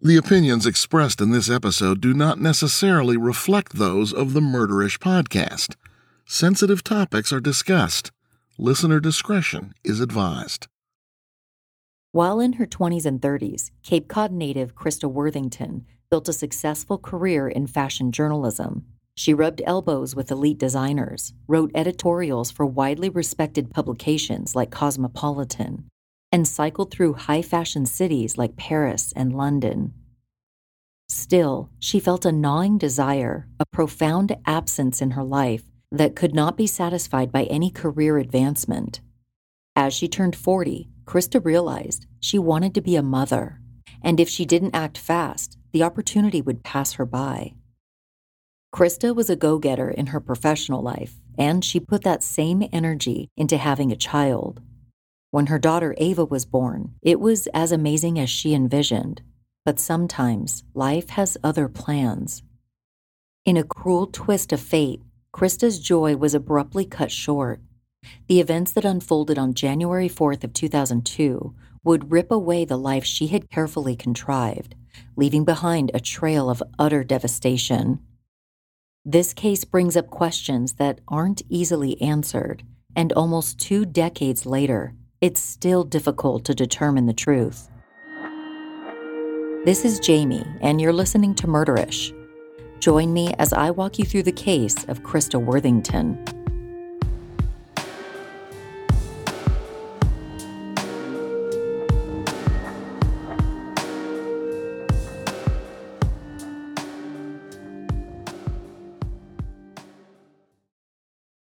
The opinions expressed in this episode do not necessarily reflect those of the Murderish podcast. Sensitive topics are discussed. Listener discretion is advised. While in her 20s and 30s, Cape Cod native Christa Worthington built a successful career in fashion journalism. She rubbed elbows with elite designers, wrote editorials for widely respected publications like Cosmopolitan, and cycled through high fashion cities like Paris and London. Still, she felt a gnawing desire, a profound absence in her life that could not be satisfied by any career advancement. As she turned 40, Christa realized she wanted to be a mother, and if she didn't act fast, the opportunity would pass her by. Christa was a go getter in her professional life, and she put that same energy into having a child. When her daughter Ava was born, it was as amazing as she envisioned. But sometimes life has other plans. In a cruel twist of fate, Christa's joy was abruptly cut short. The events that unfolded on January 4th of 2002 would rip away the life she had carefully contrived, leaving behind a trail of utter devastation. This case brings up questions that aren't easily answered, and almost two decades later, it's still difficult to determine the truth. This is Jami, and you're listening to Murderish. Join me as I walk you through the case of Christa Worthington.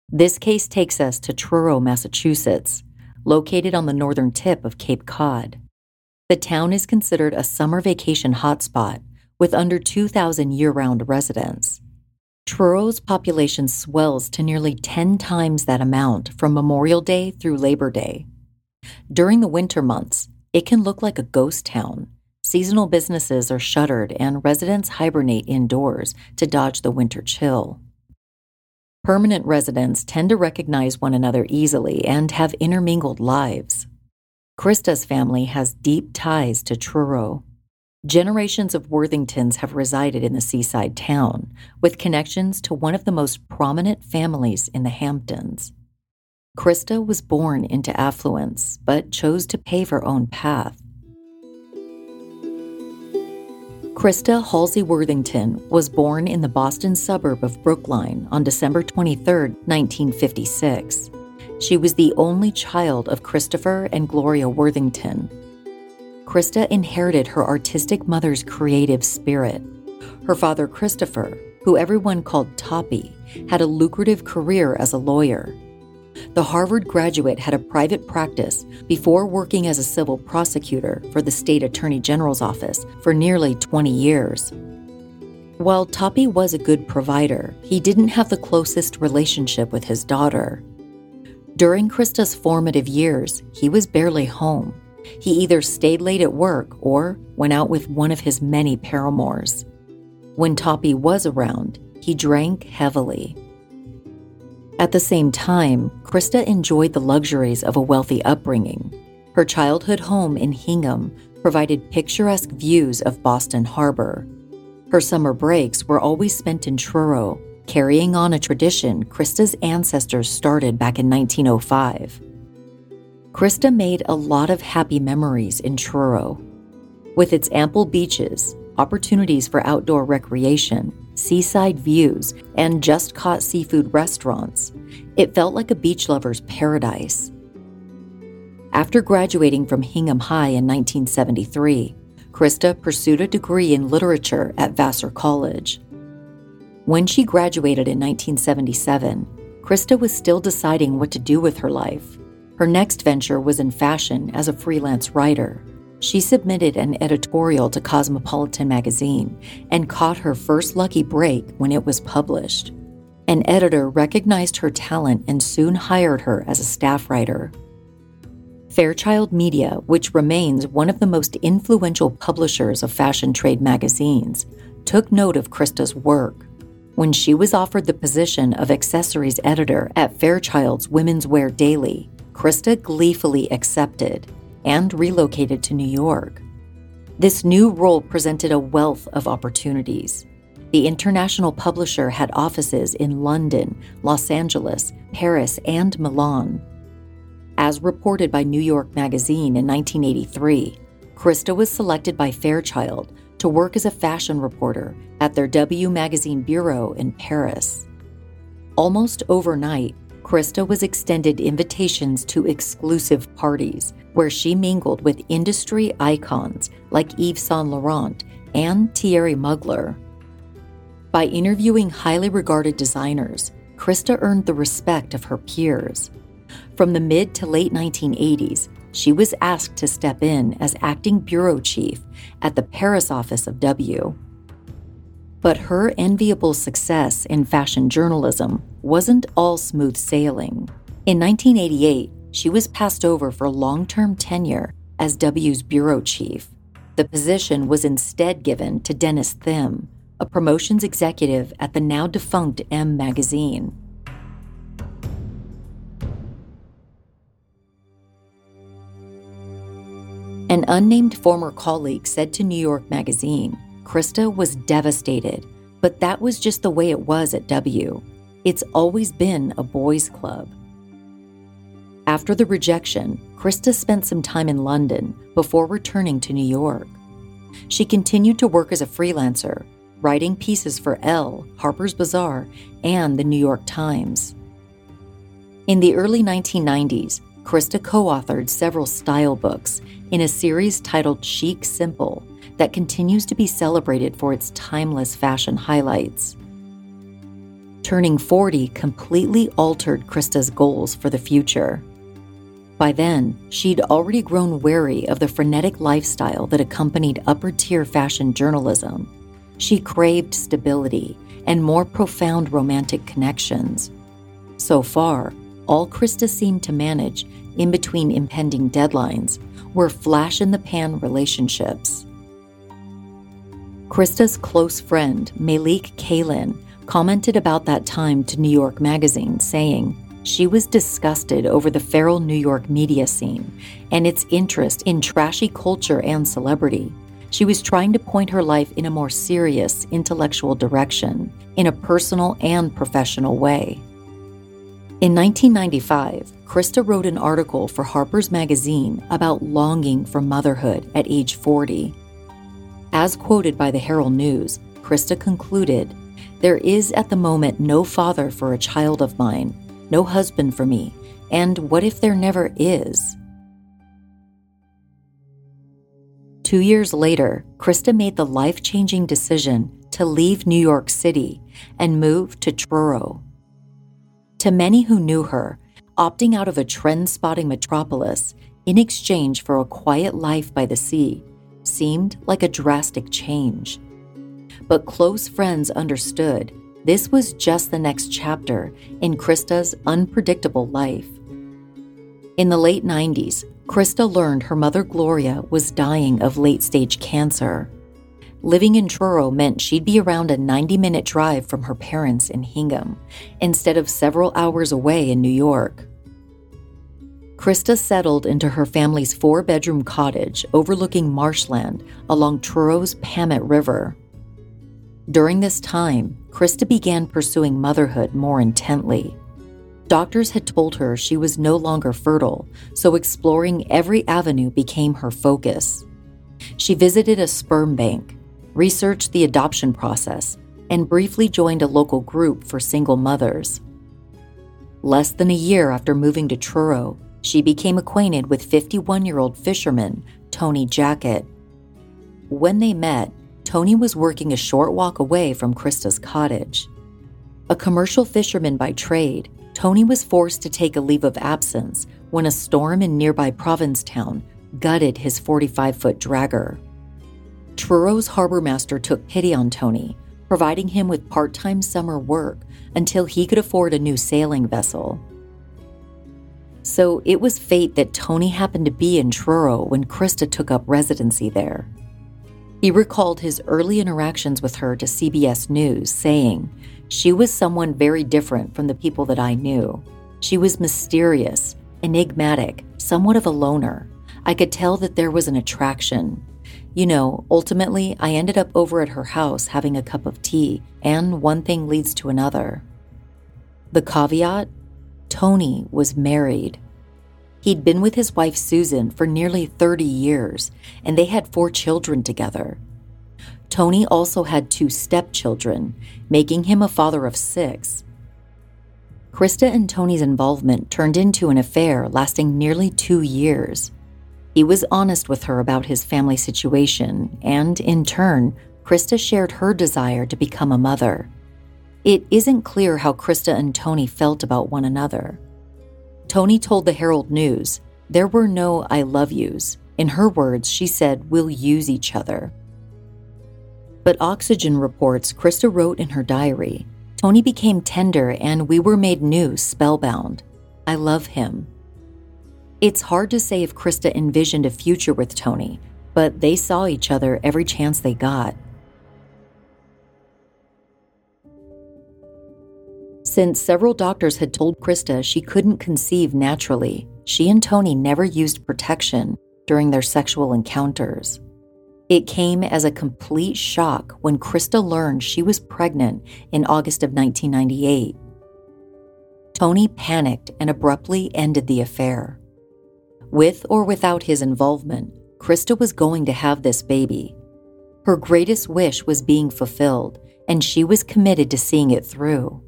This case takes us to Truro, Massachusetts, located on the northern tip of Cape Cod. The town is considered a summer vacation hotspot with under 2,000 year round residents. Truro's population swells to nearly 10 times that amount from Memorial Day through Labor Day. During the winter months, it can look like a ghost town. Seasonal businesses are shuttered and residents hibernate indoors to dodge the winter chill. Permanent residents tend to recognize one another easily and have intermingled lives. Christa's family has deep ties to Truro. Generations of Worthingtons have resided in the seaside town, with connections to one of the most prominent families in the Hamptons. Christa was born into affluence, but chose to pave her own path. Christa Halsey Worthington was born in the Boston suburb of Brookline on December 23, 1956. She was the only child of Christopher and Gloria Worthington. Christa inherited her artistic mother's creative spirit. Her father, Christopher, who everyone called Toppy, had a lucrative career as a lawyer. The Harvard graduate had a private practice before working as a civil prosecutor for the state attorney general's office for nearly 20 years. While Toppy was a good provider, he didn't have the closest relationship with his daughter. During Christa's formative years, he was barely home. He either stayed late at work or went out with one of his many paramours. When Toppy was around, he drank heavily. At the same time, Christa enjoyed the luxuries of a wealthy upbringing. Her childhood home in Hingham provided picturesque views of Boston Harbor. Her summer breaks were always spent in Truro, carrying on a tradition Christa's ancestors started back in 1905. Christa made a lot of happy memories in Truro. With its ample beaches, opportunities for outdoor recreation, seaside views, and just caught seafood restaurants, it felt like a beach lover's paradise. After graduating from Hingham High in 1973, Christa pursued a degree in literature at Vassar College. When she graduated in 1977, Christa was still deciding what to do with her life. Her next venture was in fashion as a freelance writer she submitted an editorial to Cosmopolitan magazine and caught her first lucky break when it was published. An editor recognized her talent and soon hired her as a staff writer. Fairchild Media, which remains one of the most influential publishers of fashion trade magazines, took note of Christa's work. When she was offered the position of accessories editor at Fairchild's Women's Wear Daily, Christa gleefully accepted and relocated to New York. This new role presented a wealth of opportunities. The international publisher had offices in London, Los Angeles, Paris, and Milan. As reported by New York Magazine in 1983, Christa was selected by Fairchild to work as a fashion reporter at their W Magazine bureau in Paris. Almost overnight, Christa was extended invitations to exclusive parties where she mingled with industry icons like Yves Saint Laurent and Thierry Mugler. By interviewing highly regarded designers, Christa earned the respect of her peers. From the mid to late 1980s, she was asked to step in as acting bureau chief at the Paris office of W. But her enviable success in fashion journalism wasn't all smooth sailing. In 1988, she was passed over for long term tenure as W's bureau chief. The position was instead given to Dennis Thim, a promotions executive at the now defunct M magazine. An unnamed former colleague said to New York Magazine Christa was devastated, but that was just the way it was at W. It's always been a boys' club. After the rejection, Christa spent some time in London before returning to New York. She continued to work as a freelancer, writing pieces for Elle, Harper's Bazaar, and the New York Times. In the early 1990s, Christa co authored several style books in a series titled Chic Simple that continues to be celebrated for its timeless fashion highlights. Turning 40 completely altered Christa's goals for the future. By then, she'd already grown wary of the frenetic lifestyle that accompanied upper tier fashion journalism. She craved stability and more profound romantic connections. So far, all Christa seemed to manage, in between impending deadlines, were flash in the pan relationships. Christa's close friend, Malik Kalin, commented about that time to New York Magazine, saying, she was disgusted over the feral New York media scene and its interest in trashy culture and celebrity. She was trying to point her life in a more serious, intellectual direction, in a personal and professional way. In 1995, Christa wrote an article for Harper's Magazine about longing for motherhood at age 40. As quoted by the Herald News, Christa concluded, There is at the moment no father for a child of mine, no husband for me, and what if there never is? Two years later, Christa made the life changing decision to leave New York City and move to Truro. To many who knew her, opting out of a trend spotting metropolis in exchange for a quiet life by the sea seemed like a drastic change. But close friends understood this was just the next chapter in Christa's unpredictable life. In the late 90s, Christa learned her mother Gloria was dying of late stage cancer. Living in Truro meant she'd be around a 90 minute drive from her parents in Hingham, instead of several hours away in New York. Christa settled into her family's four bedroom cottage overlooking marshland along Truro's Pamet River. During this time, Christa began pursuing motherhood more intently. Doctors had told her she was no longer fertile, so exploring every avenue became her focus. She visited a sperm bank, researched the adoption process, and briefly joined a local group for single mothers. Less than a year after moving to Truro, she became acquainted with 51 year old fisherman Tony Jackett. When they met, Tony was working a short walk away from Christa's cottage. A commercial fisherman by trade, Tony was forced to take a leave of absence when a storm in nearby Provincetown gutted his 45 foot dragger. Truro's harbor master took pity on Tony, providing him with part time summer work until he could afford a new sailing vessel. So it was fate that Tony happened to be in Truro when Christa took up residency there. He recalled his early interactions with her to CBS News, saying, She was someone very different from the people that I knew. She was mysterious, enigmatic, somewhat of a loner. I could tell that there was an attraction. You know, ultimately, I ended up over at her house having a cup of tea, and one thing leads to another. The caveat Tony was married. He'd been with his wife Susan for nearly 30 years, and they had four children together. Tony also had two stepchildren, making him a father of six. Christa and Tony's involvement turned into an affair lasting nearly two years. He was honest with her about his family situation, and in turn, Christa shared her desire to become a mother. It isn't clear how Christa and Tony felt about one another. Tony told the Herald News, There were no I love yous. In her words, she said, We'll use each other. But Oxygen reports Christa wrote in her diary, Tony became tender and we were made new, spellbound. I love him. It's hard to say if Christa envisioned a future with Tony, but they saw each other every chance they got. Since several doctors had told Christa she couldn't conceive naturally, she and Tony never used protection during their sexual encounters. It came as a complete shock when Christa learned she was pregnant in August of 1998. Tony panicked and abruptly ended the affair. With or without his involvement, Christa was going to have this baby. Her greatest wish was being fulfilled, and she was committed to seeing it through.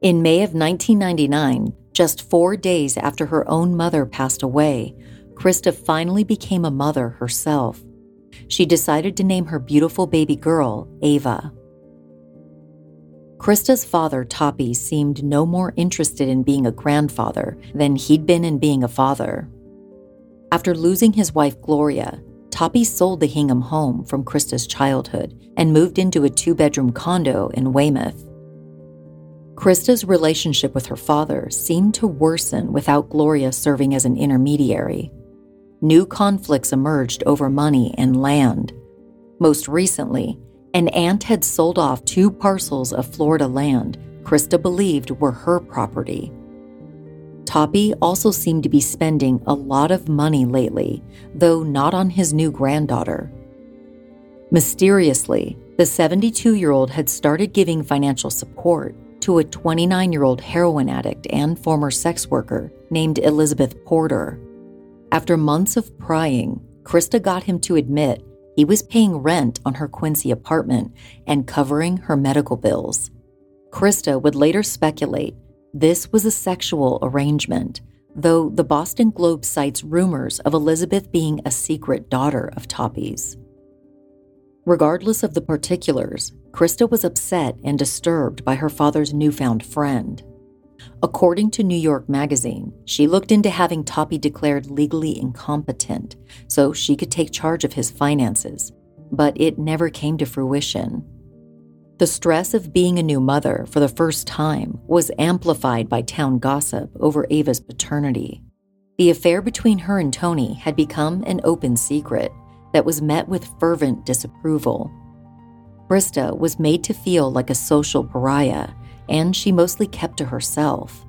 In May of 1999, just four days after her own mother passed away, Christa finally became a mother herself. She decided to name her beautiful baby girl Ava. Christa's father, Toppy, seemed no more interested in being a grandfather than he'd been in being a father. After losing his wife, Gloria, Toppy sold the Hingham home from Christa's childhood and moved into a two bedroom condo in Weymouth. Christa's relationship with her father seemed to worsen without Gloria serving as an intermediary. New conflicts emerged over money and land. Most recently, an aunt had sold off two parcels of Florida land Christa believed were her property. Toppy also seemed to be spending a lot of money lately, though not on his new granddaughter. Mysteriously, the 72 year old had started giving financial support to a 29 year old heroin addict and former sex worker named Elizabeth Porter. After months of prying, Christa got him to admit he was paying rent on her Quincy apartment and covering her medical bills. Christa would later speculate this was a sexual arrangement, though the Boston Globe cites rumors of Elizabeth being a secret daughter of Toppy's. Regardless of the particulars, Christa was upset and disturbed by her father's newfound friend. According to New York Magazine, she looked into having Toppy declared legally incompetent so she could take charge of his finances, but it never came to fruition. The stress of being a new mother for the first time was amplified by town gossip over Ava's paternity. The affair between her and Tony had become an open secret that was met with fervent disapproval. Christa was made to feel like a social pariah, and she mostly kept to herself.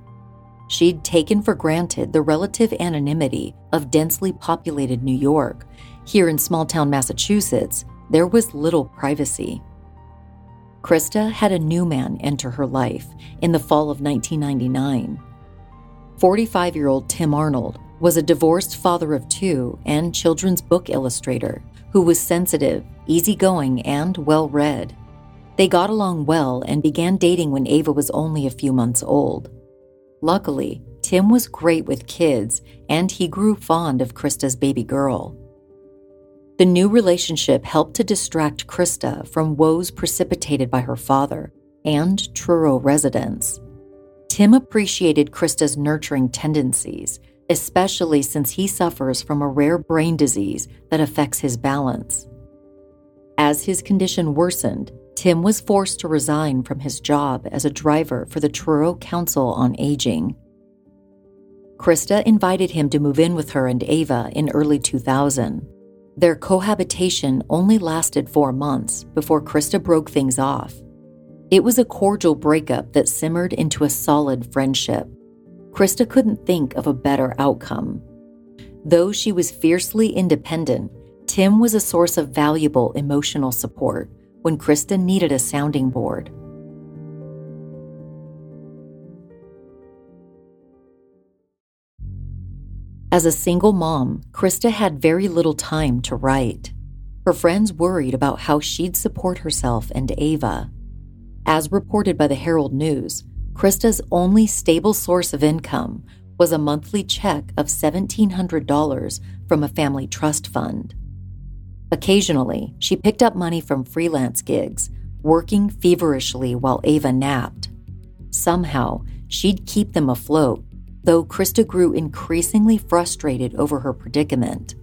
She'd taken for granted the relative anonymity of densely populated New York. Here in small town Massachusetts, there was little privacy. Christa had a new man enter her life in the fall of 1999. 45 year old Tim Arnold was a divorced father of two and children's book illustrator who was sensitive, easygoing, and well read. They got along well and began dating when Ava was only a few months old. Luckily, Tim was great with kids and he grew fond of Christa's baby girl. The new relationship helped to distract Christa from woes precipitated by her father and Truro residents. Tim appreciated Christa's nurturing tendencies, especially since he suffers from a rare brain disease that affects his balance. As his condition worsened, Tim was forced to resign from his job as a driver for the Truro Council on Aging. Christa invited him to move in with her and Ava in early 2000. Their cohabitation only lasted four months before Christa broke things off. It was a cordial breakup that simmered into a solid friendship. Christa couldn't think of a better outcome. Though she was fiercely independent, Tim was a source of valuable emotional support when Christa needed a sounding board. As a single mom, Christa had very little time to write. Her friends worried about how she'd support herself and Ava. As reported by the Herald News, Christa's only stable source of income was a monthly check of $1,700 from a family trust fund. Occasionally, she picked up money from freelance gigs, working feverishly while Ava napped. Somehow, she'd keep them afloat though Christa grew increasingly frustrated over her predicament.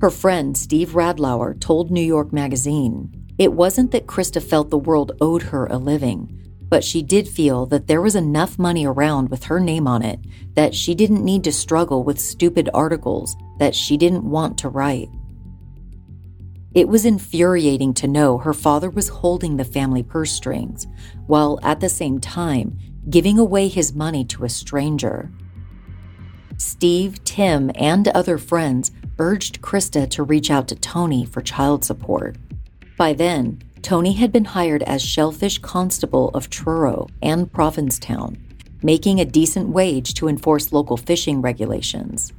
Her friend Steve Radlauer told New York Magazine it wasn't that Christa felt the world owed her a living, but she did feel that there was enough money around with her name on it that she didn't need to struggle with stupid articles that she didn't want to write. It was infuriating to know her father was holding the family purse strings, while at the same time giving away his money to a stranger. Steve, Tim, and other friends urged Christa to reach out to Tony for child support. By then, Tony had been hired as shellfish constable of Truro and Provincetown, making a decent wage to enforce local fishing regulations.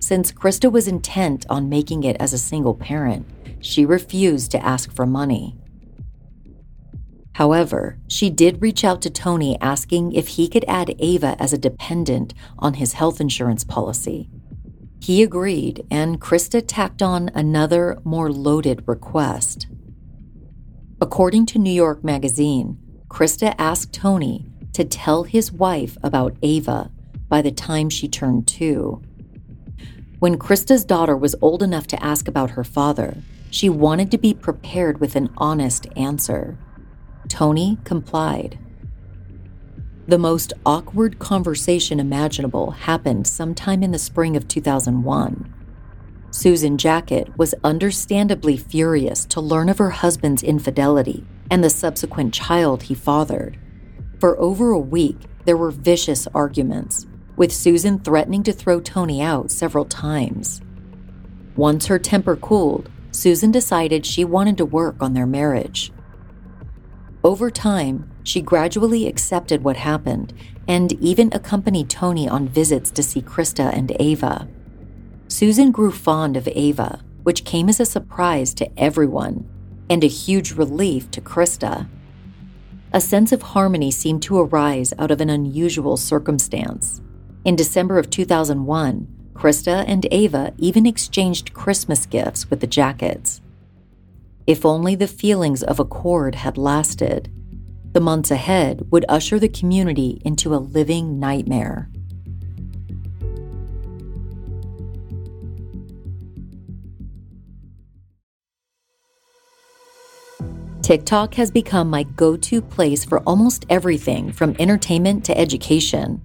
Since Christa was intent on making it as a single parent, she refused to ask for money. However, she did reach out to Tony asking if he could add Ava as a dependent on his health insurance policy. He agreed, and Christa tacked on another, more loaded request. According to New York Magazine, Christa asked Tony to tell his wife about Ava by the time she turned two. When Christa's daughter was old enough to ask about her father, she wanted to be prepared with an honest answer. Tony complied. The most awkward conversation imaginable happened sometime in the spring of 2001. Susan Jackett was understandably furious to learn of her husband's infidelity and the subsequent child he fathered. For over a week, there were vicious arguments, with Susan threatening to throw Tony out several times. Once her temper cooled, Susan decided she wanted to work on their marriage. Over time, she gradually accepted what happened and even accompanied Tony on visits to see Christa and Ava. Susan grew fond of Ava, which came as a surprise to everyone and a huge relief to Christa. A sense of harmony seemed to arise out of an unusual circumstance. In December of 2001, Christa and Ava even exchanged Christmas gifts with the Jacketts. If only the feelings of accord had lasted. The months ahead would usher the community into a living nightmare. TikTok has become my go to place for almost everything from entertainment to education.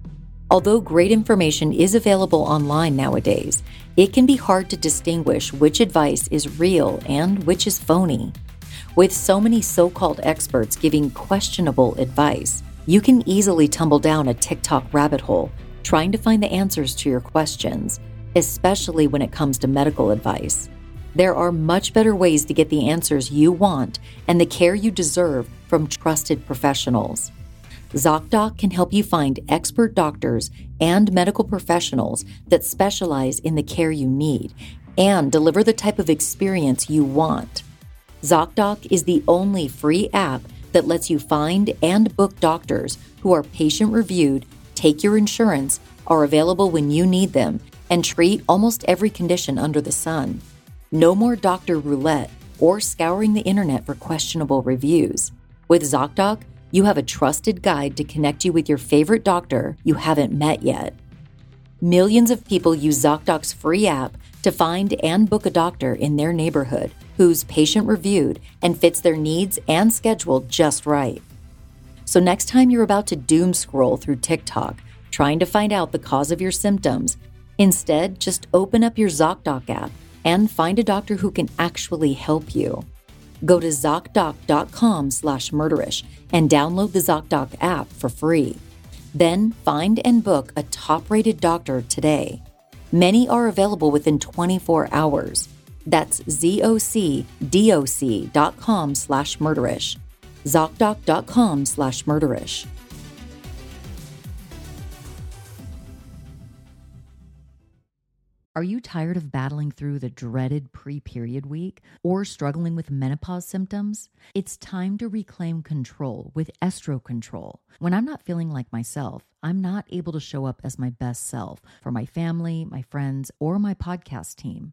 Although great information is available online nowadays, it can be hard to distinguish which advice is real and which is phony. With so many so called experts giving questionable advice, you can easily tumble down a TikTok rabbit hole trying to find the answers to your questions, especially when it comes to medical advice. There are much better ways to get the answers you want and the care you deserve from trusted professionals. ZocDoc can help you find expert doctors and medical professionals that specialize in the care you need and deliver the type of experience you want. ZocDoc is the only free app that lets you find and book doctors who are patient reviewed, take your insurance, are available when you need them, and treat almost every condition under the sun. No more doctor roulette or scouring the internet for questionable reviews. With ZocDoc, you have a trusted guide to connect you with your favorite doctor you haven't met yet. Millions of people use ZocDoc's free app to find and book a doctor in their neighborhood who's patient reviewed and fits their needs and schedule just right. So, next time you're about to doom scroll through TikTok trying to find out the cause of your symptoms, instead just open up your ZocDoc app and find a doctor who can actually help you. Go to ZocDoc.com slash murderish and download the ZocDoc app for free. Then find and book a top rated doctor today. Many are available within 24 hours. That's zocdoc.com slash murderish. ZocDoc.com slash murderish. Are you tired of battling through the dreaded pre period week or struggling with menopause symptoms? It's time to reclaim control with Estro Control. When I'm not feeling like myself, I'm not able to show up as my best self for my family, my friends, or my podcast team.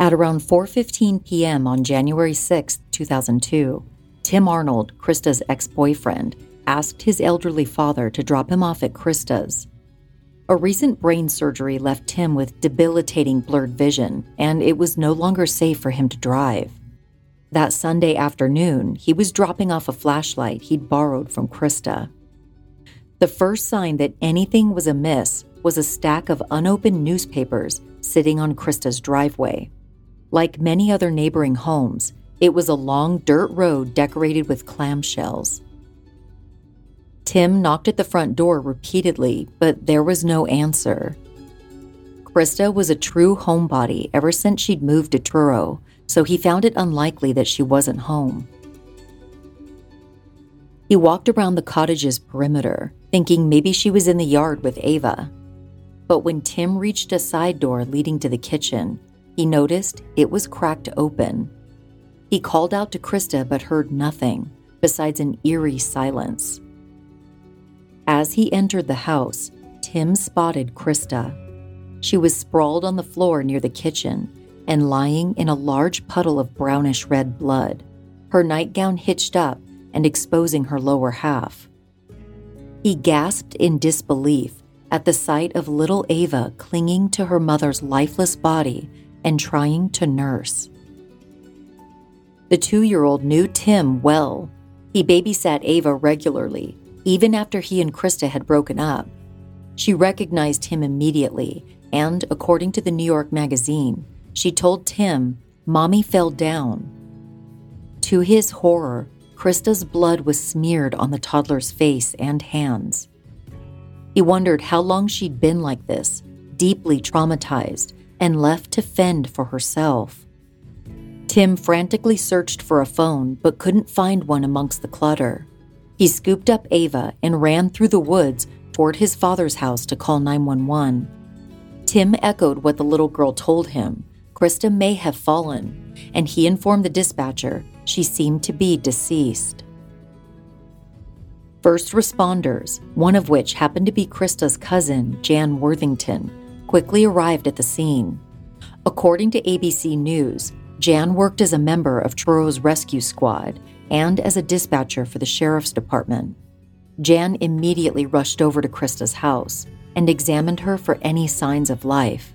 At around 4:15 p.m. on January 6, 2002, Tim Arnold, Christa's ex-boyfriend, asked his elderly father to drop him off at Christa's. A recent brain surgery left Tim with debilitating blurred vision, and it was no longer safe for him to drive. That Sunday afternoon, he was dropping off a flashlight he'd borrowed from Christa. The first sign that anything was amiss was a stack of unopened newspapers sitting on Christa's driveway. Like many other neighboring homes, it was a long dirt road decorated with clamshells. Tim knocked at the front door repeatedly, but there was no answer. Christa was a true homebody ever since she'd moved to Truro, so he found it unlikely that she wasn't home. He walked around the cottage's perimeter, thinking maybe she was in the yard with Ava. But when Tim reached a side door leading to the kitchen, he noticed it was cracked open. He called out to Christa but heard nothing besides an eerie silence. As he entered the house, Tim spotted Christa. She was sprawled on the floor near the kitchen and lying in a large puddle of brownish red blood, her nightgown hitched up and exposing her lower half. He gasped in disbelief at the sight of little Ava clinging to her mother's lifeless body and trying to nurse. The two year old knew Tim well. He babysat Ava regularly, even after he and Christa had broken up. She recognized him immediately, and according to the New York Magazine, she told Tim, Mommy fell down. To his horror, Christa's blood was smeared on the toddler's face and hands. He wondered how long she'd been like this, deeply traumatized, and left to fend for herself. Tim frantically searched for a phone but couldn't find one amongst the clutter. He scooped up Ava and ran through the woods toward his father's house to call 911. Tim echoed what the little girl told him Christa may have fallen, and he informed the dispatcher she seemed to be deceased. First responders, one of which happened to be Christa's cousin, Jan Worthington, quickly arrived at the scene. According to ABC News, Jan worked as a member of Truro's rescue squad and as a dispatcher for the sheriff's department. Jan immediately rushed over to Christa's house and examined her for any signs of life.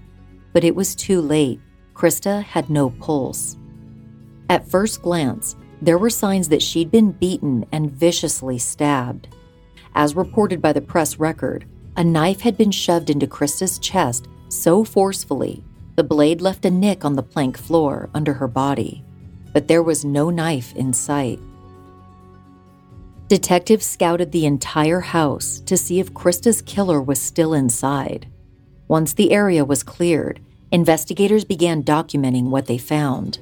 But it was too late. Christa had no pulse. At first glance, there were signs that she'd been beaten and viciously stabbed. As reported by the press record, a knife had been shoved into Christa's chest so forcefully the blade left a nick on the plank floor under her body, but there was no knife in sight. Detectives scouted the entire house to see if Christa's killer was still inside. Once the area was cleared, investigators began documenting what they found.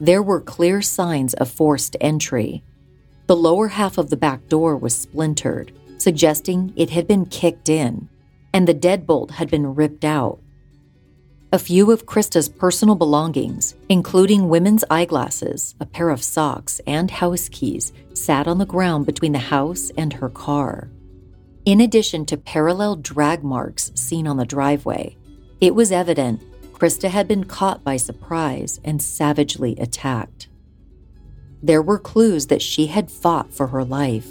There were clear signs of forced entry. The lower half of the back door was splintered, suggesting it had been kicked in, and the deadbolt had been ripped out. A few of Christa's personal belongings, including women's eyeglasses, a pair of socks, and house keys, sat on the ground between the house and her car. In addition to parallel drag marks seen on the driveway, it was evident Christa had been caught by surprise and savagely attacked. There were clues that she had fought for her life.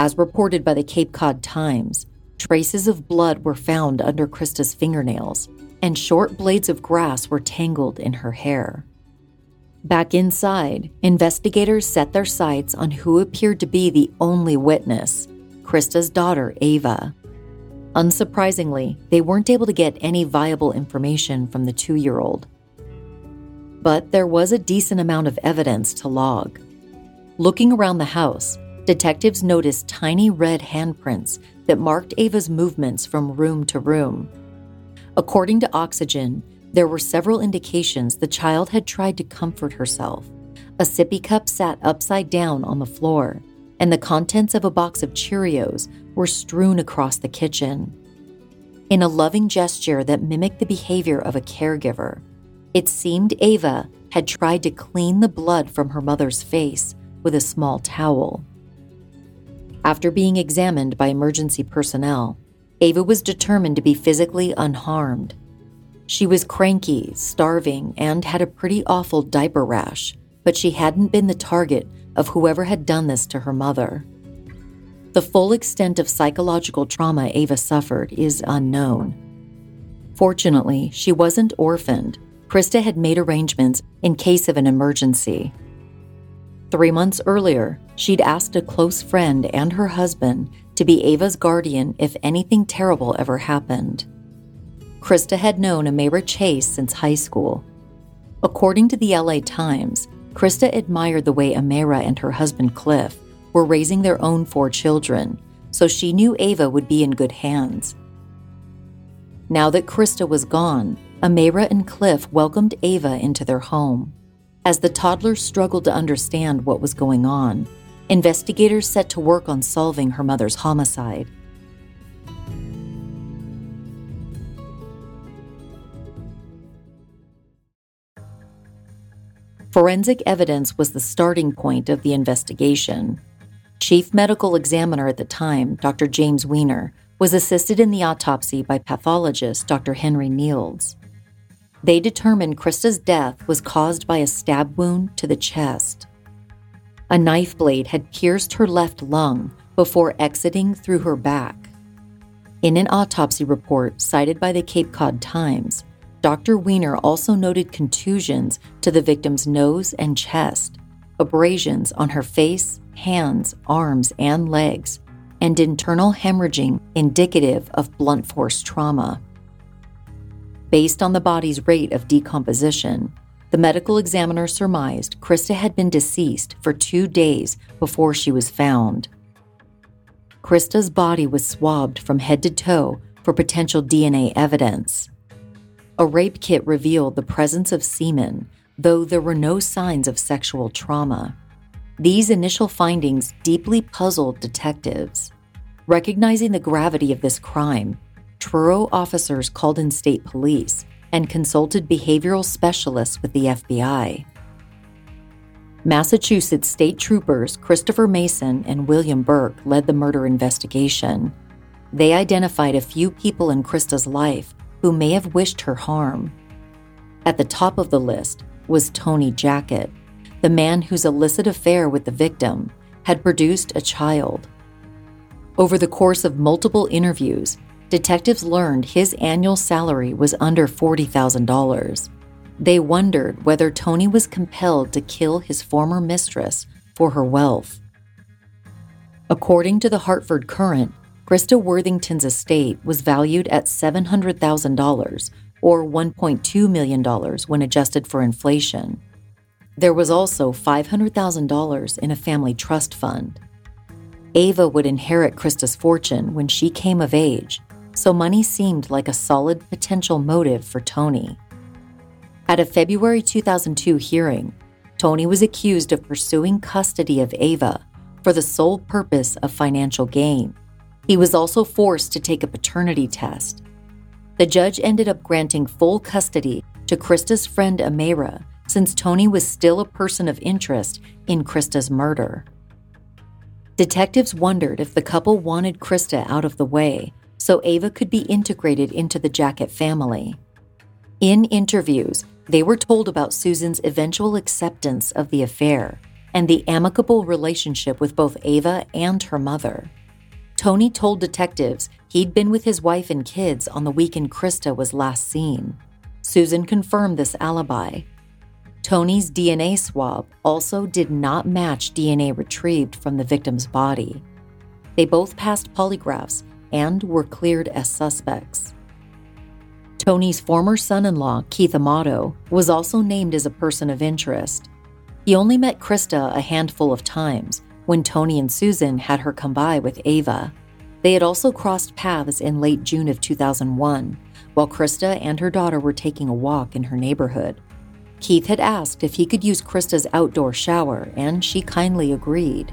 As reported by the Cape Cod Times, traces of blood were found under Christa's fingernails, and short blades of grass were tangled in her hair. Back inside, investigators set their sights on who appeared to be the only witness Christa's daughter, Ava. Unsurprisingly, they weren't able to get any viable information from the two year old. But there was a decent amount of evidence to log. Looking around the house, detectives noticed tiny red handprints that marked Ava's movements from room to room. According to Oxygen, there were several indications the child had tried to comfort herself. A sippy cup sat upside down on the floor, and the contents of a box of Cheerios were strewn across the kitchen. In a loving gesture that mimicked the behavior of a caregiver, it seemed Ava had tried to clean the blood from her mother's face with a small towel. After being examined by emergency personnel, Ava was determined to be physically unharmed. She was cranky, starving, and had a pretty awful diaper rash, but she hadn't been the target of whoever had done this to her mother. The full extent of psychological trauma Ava suffered is unknown. Fortunately, she wasn't orphaned. Christa had made arrangements in case of an emergency. Three months earlier, she'd asked a close friend and her husband to be Ava's guardian if anything terrible ever happened. Christa had known Amyra Chase since high school. According to the LA Times, Christa admired the way Amyra and her husband Cliff were raising their own four children, so she knew Ava would be in good hands. Now that Christa was gone, Amyra and Cliff welcomed Ava into their home. As the toddler struggled to understand what was going on, investigators set to work on solving her mother's homicide. Forensic evidence was the starting point of the investigation. Chief medical examiner at the time, Dr. James Weiner, was assisted in the autopsy by pathologist Dr. Henry Nields. They determined Christa's death was caused by a stab wound to the chest. A knife blade had pierced her left lung before exiting through her back. In an autopsy report cited by the Cape Cod Times, Dr. Weiner also noted contusions to the victim's nose and chest, abrasions on her face, hands, arms, and legs, and internal hemorrhaging indicative of blunt force trauma. Based on the body's rate of decomposition, the medical examiner surmised Christa had been deceased for two days before she was found. Christa's body was swabbed from head to toe for potential DNA evidence. A rape kit revealed the presence of semen, though there were no signs of sexual trauma. These initial findings deeply puzzled detectives. Recognizing the gravity of this crime, Truro officers called in state police and consulted behavioral specialists with the FBI. Massachusetts state troopers Christopher Mason and William Burke led the murder investigation. They identified a few people in Christa's life who may have wished her harm. At the top of the list was Tony Jackett, the man whose illicit affair with the victim had produced a child. Over the course of multiple interviews, detectives learned his annual salary was under $40,000. They wondered whether Tony was compelled to kill his former mistress for her wealth. According to the Hartford Courant, Christa Worthington's estate was valued at $700,000 or $1.2 million when adjusted for inflation. There was also $500,000 in a family trust fund. Ava would inherit Christa's fortune when she came of age, so money seemed like a solid potential motive for Tony. At a February 2002 hearing, Tony was accused of pursuing custody of Ava for the sole purpose of financial gain. He was also forced to take a paternity test. The judge ended up granting full custody to Christa's friend Amyra since Tony was still a person of interest in Christa's murder. Detectives wondered if the couple wanted Christa out of the way so Ava could be integrated into the Jackett family. In interviews, they were told about Susan's eventual acceptance of the affair and the amicable relationship with both Ava and her mother. Tony told detectives he'd been with his wife and kids on the weekend Christa was last seen. Susan confirmed this alibi. Tony's DNA swab also did not match DNA retrieved from the victim's body. They both passed polygraphs and were cleared as suspects. Tony's former son in law, Keith Amato, was also named as a person of interest. He only met Christa a handful of times when Tony and Susan had her come by with Ava. They had also crossed paths in late June of 2001 while Christa and her daughter were taking a walk in her neighborhood. Keith had asked if he could use Christa's outdoor shower, and she kindly agreed.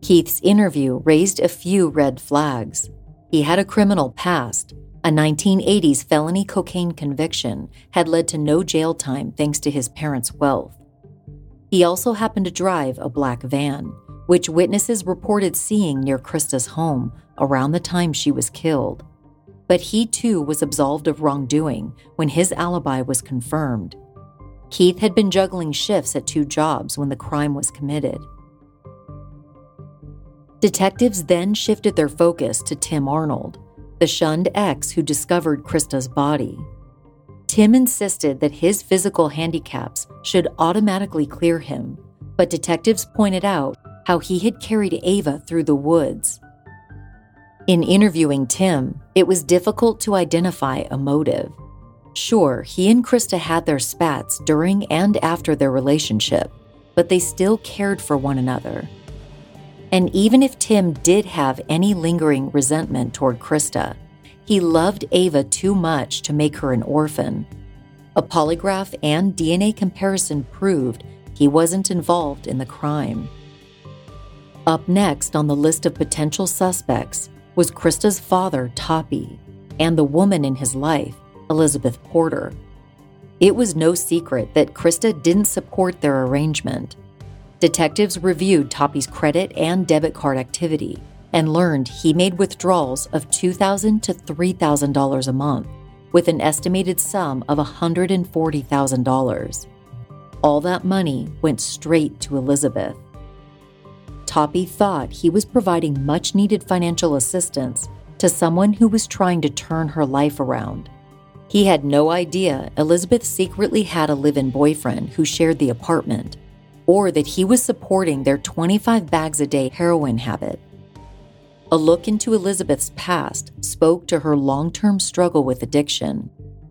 Keith's interview raised a few red flags. He had a criminal past. A 1980s felony cocaine conviction had led to no jail time thanks to his parents' wealth. He also happened to drive a black van, which witnesses reported seeing near Christa's home around the time she was killed. But he too was absolved of wrongdoing when his alibi was confirmed. Keith had been juggling shifts at two jobs when the crime was committed. Detectives then shifted their focus to Tim Arnold, the shunned ex who discovered Christa's body. Tim insisted that his physical handicaps should automatically clear him, but detectives pointed out how he had carried Ava through the woods. In interviewing Tim, it was difficult to identify a motive. Sure, he and Christa had their spats during and after their relationship, but they still cared for one another and even if Tim did have any lingering resentment toward Christa, he loved Ava too much to make her an orphan. A polygraph and DNA comparison proved he wasn't involved in the crime. Up next on the list of potential suspects was Christa's father, Toppy, and the woman in his life, Elizabeth Porter. It was no secret that Christa didn't support their arrangement Detectives reviewed Toppy's credit and debit card activity and learned he made withdrawals of 2,000 to $3,000 a month, with an estimated sum of $140,000. All that money went straight to Elizabeth. Toppy thought he was providing much needed financial assistance to someone who was trying to turn her life around. He had no idea Elizabeth secretly had a live in boyfriend who shared the apartment, or that he was supporting their 25 bags a day heroin habit. A look into Elizabeth's past spoke to her long term struggle with addiction.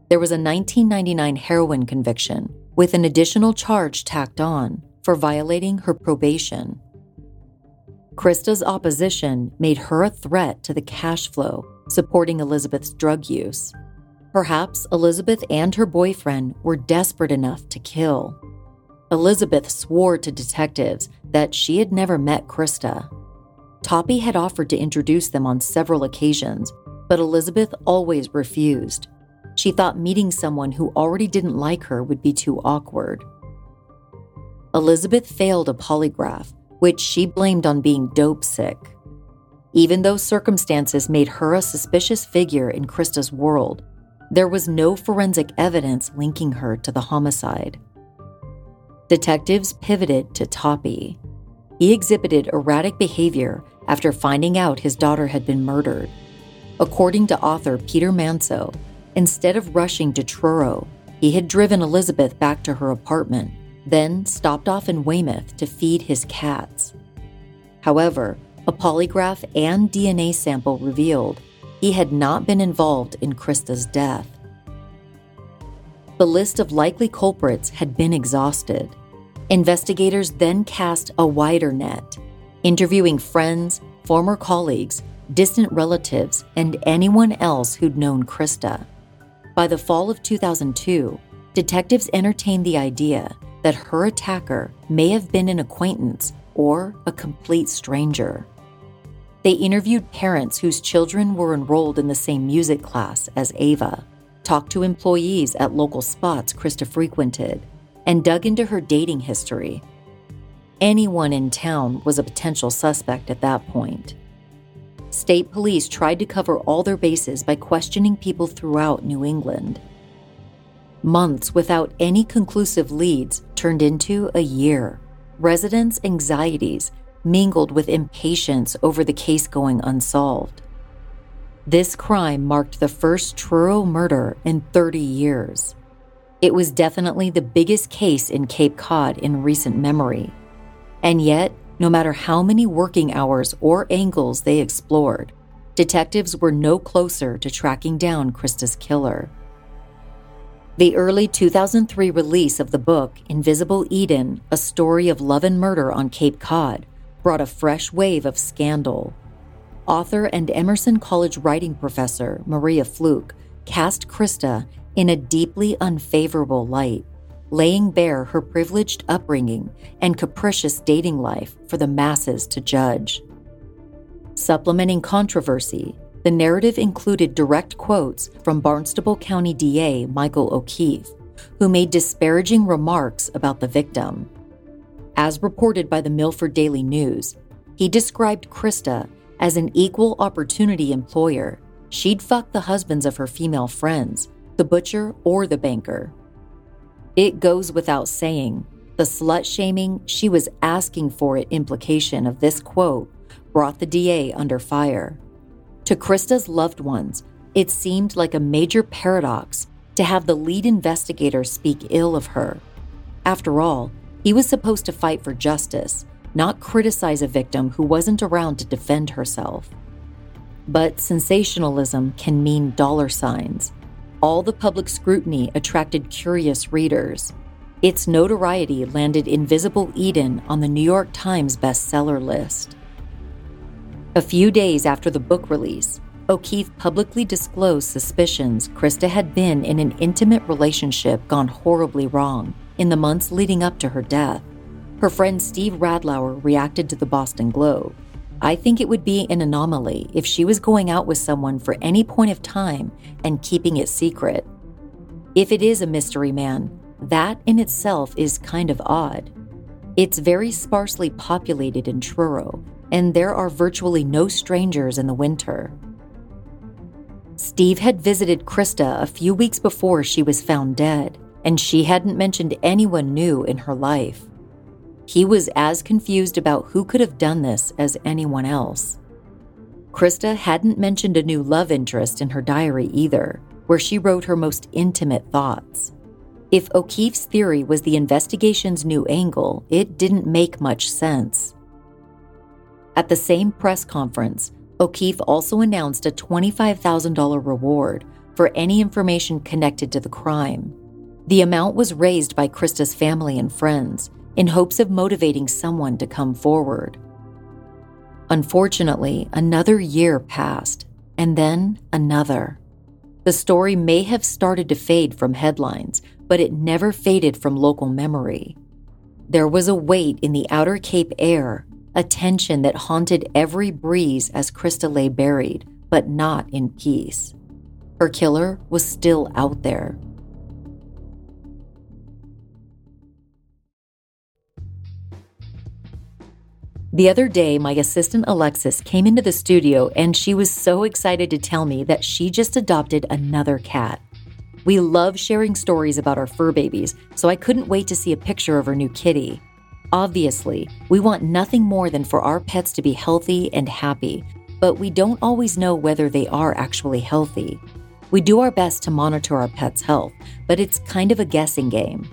There was a 1999 heroin conviction with an additional charge tacked on for violating her probation. Christa's opposition made her a threat to the cash flow supporting Elizabeth's drug use. Perhaps Elizabeth and her boyfriend were desperate enough to kill. Elizabeth swore to detectives that she had never met Christa. Toppy had offered to introduce them on several occasions, but Elizabeth always refused. She thought meeting someone who already didn't like her would be too awkward. Elizabeth failed a polygraph, which she blamed on being dope sick. Even though circumstances made her a suspicious figure in Christa's world, there was no forensic evidence linking her to the homicide. Detectives pivoted to Toppy. He exhibited erratic behavior after finding out his daughter had been murdered. According to author Peter Manso, Instead of rushing to Truro, he had driven Elizabeth back to her apartment, then stopped off in Weymouth to feed his cats. However, a polygraph and DNA sample revealed he had not been involved in Christa's death. The list of likely culprits had been exhausted. Investigators then cast a wider net, interviewing friends, former colleagues, distant relatives, and anyone else who'd known Christa. By the fall of 2002, detectives entertained the idea that her attacker may have been an acquaintance or a complete stranger. They interviewed parents whose children were enrolled in the same music class as Ava, talked to employees at local spots Christa frequented, and dug into her dating history. Anyone in town was a potential suspect at that point. State police tried to cover all their bases by questioning people throughout New England. Months without any conclusive leads turned into a year. Residents' anxieties mingled with impatience over the case going unsolved. This crime marked the first Truro murder in 30 years. It was definitely the biggest case in Cape Cod in recent memory. And yet, no matter how many working hours or angles they explored, detectives were no closer to tracking down Christa's killer. The early 2003 release of the book Invisible Eden A Story of Love and Murder on Cape Cod brought a fresh wave of scandal. Author and Emerson College writing professor Maria Flook cast Christa in a deeply unfavorable light laying bare her privileged upbringing and capricious dating life for the masses to judge. Supplementing controversy, the narrative included direct quotes from Barnstable County DA Michael O'Keefe, who made disparaging remarks about the victim. As reported by the Milford Daily News, he described Christa as an equal opportunity employer. She'd fuck the husbands of her female friends, the butcher or the banker, it goes without saying, the slut shaming she was asking for it implication of this quote brought the DA under fire. To Christa's loved ones, it seemed like a major paradox to have the lead investigator speak ill of her. After all, he was supposed to fight for justice, not criticize a victim who wasn't around to defend herself. But sensationalism can mean dollar signs, all the public scrutiny attracted curious readers. Its notoriety landed Invisible Eden on the New York Times bestseller list. A few days after the book release, O'Keefe publicly disclosed suspicions Christa had been in an intimate relationship gone horribly wrong in the months leading up to her death. Her friend Steve Radlauer reacted to the Boston Globe. I think it would be an anomaly if she was going out with someone for any point of time and keeping it secret. If it is a mystery man, that in itself is kind of odd. It's very sparsely populated in Truro, and there are virtually no strangers in the winter. Steve had visited Christa a few weeks before she was found dead, and she hadn't mentioned anyone new in her life. He was as confused about who could have done this as anyone else. Christa hadn't mentioned a new love interest in her diary either, where she wrote her most intimate thoughts. If O'Keefe's theory was the investigation's new angle, it didn't make much sense. At the same press conference, O'Keefe also announced a $25,000 reward for any information connected to the crime. The amount was raised by Christa's family and friends in hopes of motivating someone to come forward. Unfortunately, another year passed, and then another. The story may have started to fade from headlines, but it never faded from local memory. There was a weight in the outer Cape air a tension that haunted every breeze as Christa lay buried, but not in peace. Her killer was still out there. The other day, my assistant Alexis came into the studio and she was so excited to tell me that she just adopted another cat. We love sharing stories about our fur babies, so I couldn't wait to see a picture of her new kitty. Obviously, we want nothing more than for our pets to be healthy and happy, but we don't always know whether they are actually healthy. We do our best to monitor our pet's health, but it's kind of a guessing game.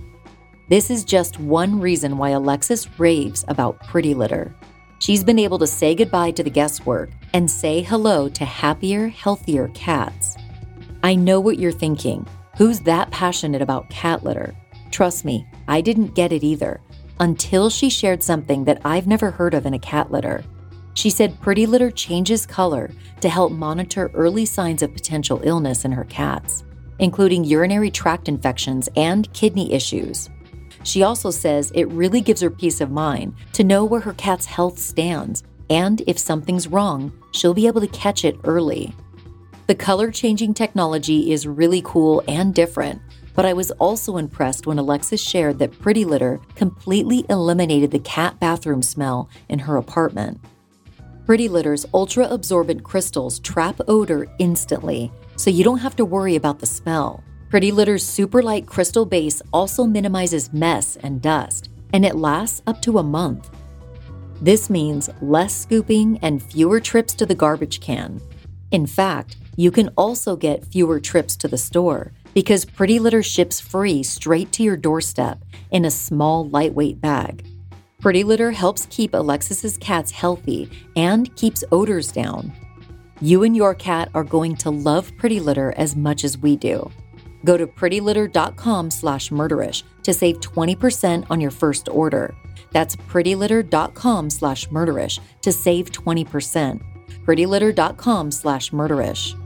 This is just one reason why Alexis raves about Pretty Litter. She's been able to say goodbye to the guesswork and say hello to happier, healthier cats. I know what you're thinking. Who's that passionate about cat litter? Trust me, I didn't get it either until she shared something that I've never heard of in a cat litter. She said Pretty Litter changes color to help monitor early signs of potential illness in her cats, including urinary tract infections and kidney issues. She also says it really gives her peace of mind to know where her cat's health stands, and if something's wrong, she'll be able to catch it early. The color changing technology is really cool and different, but I was also impressed when Alexis shared that Pretty Litter completely eliminated the cat bathroom smell in her apartment. Pretty Litter's ultra absorbent crystals trap odor instantly, so you don't have to worry about the smell. Pretty Litter's super light crystal base also minimizes mess and dust, and it lasts up to a month. This means less scooping and fewer trips to the garbage can. In fact, you can also get fewer trips to the store because Pretty Litter ships free straight to your doorstep in a small, lightweight bag. Pretty Litter helps keep Alexis's cats healthy and keeps odors down. You and your cat are going to love Pretty Litter as much as we do. Go to prettylitter.com slash murderish to save 20% on your first order. That's prettylitter.com slash murderish to save 20%. prettylitter.com slash murderish.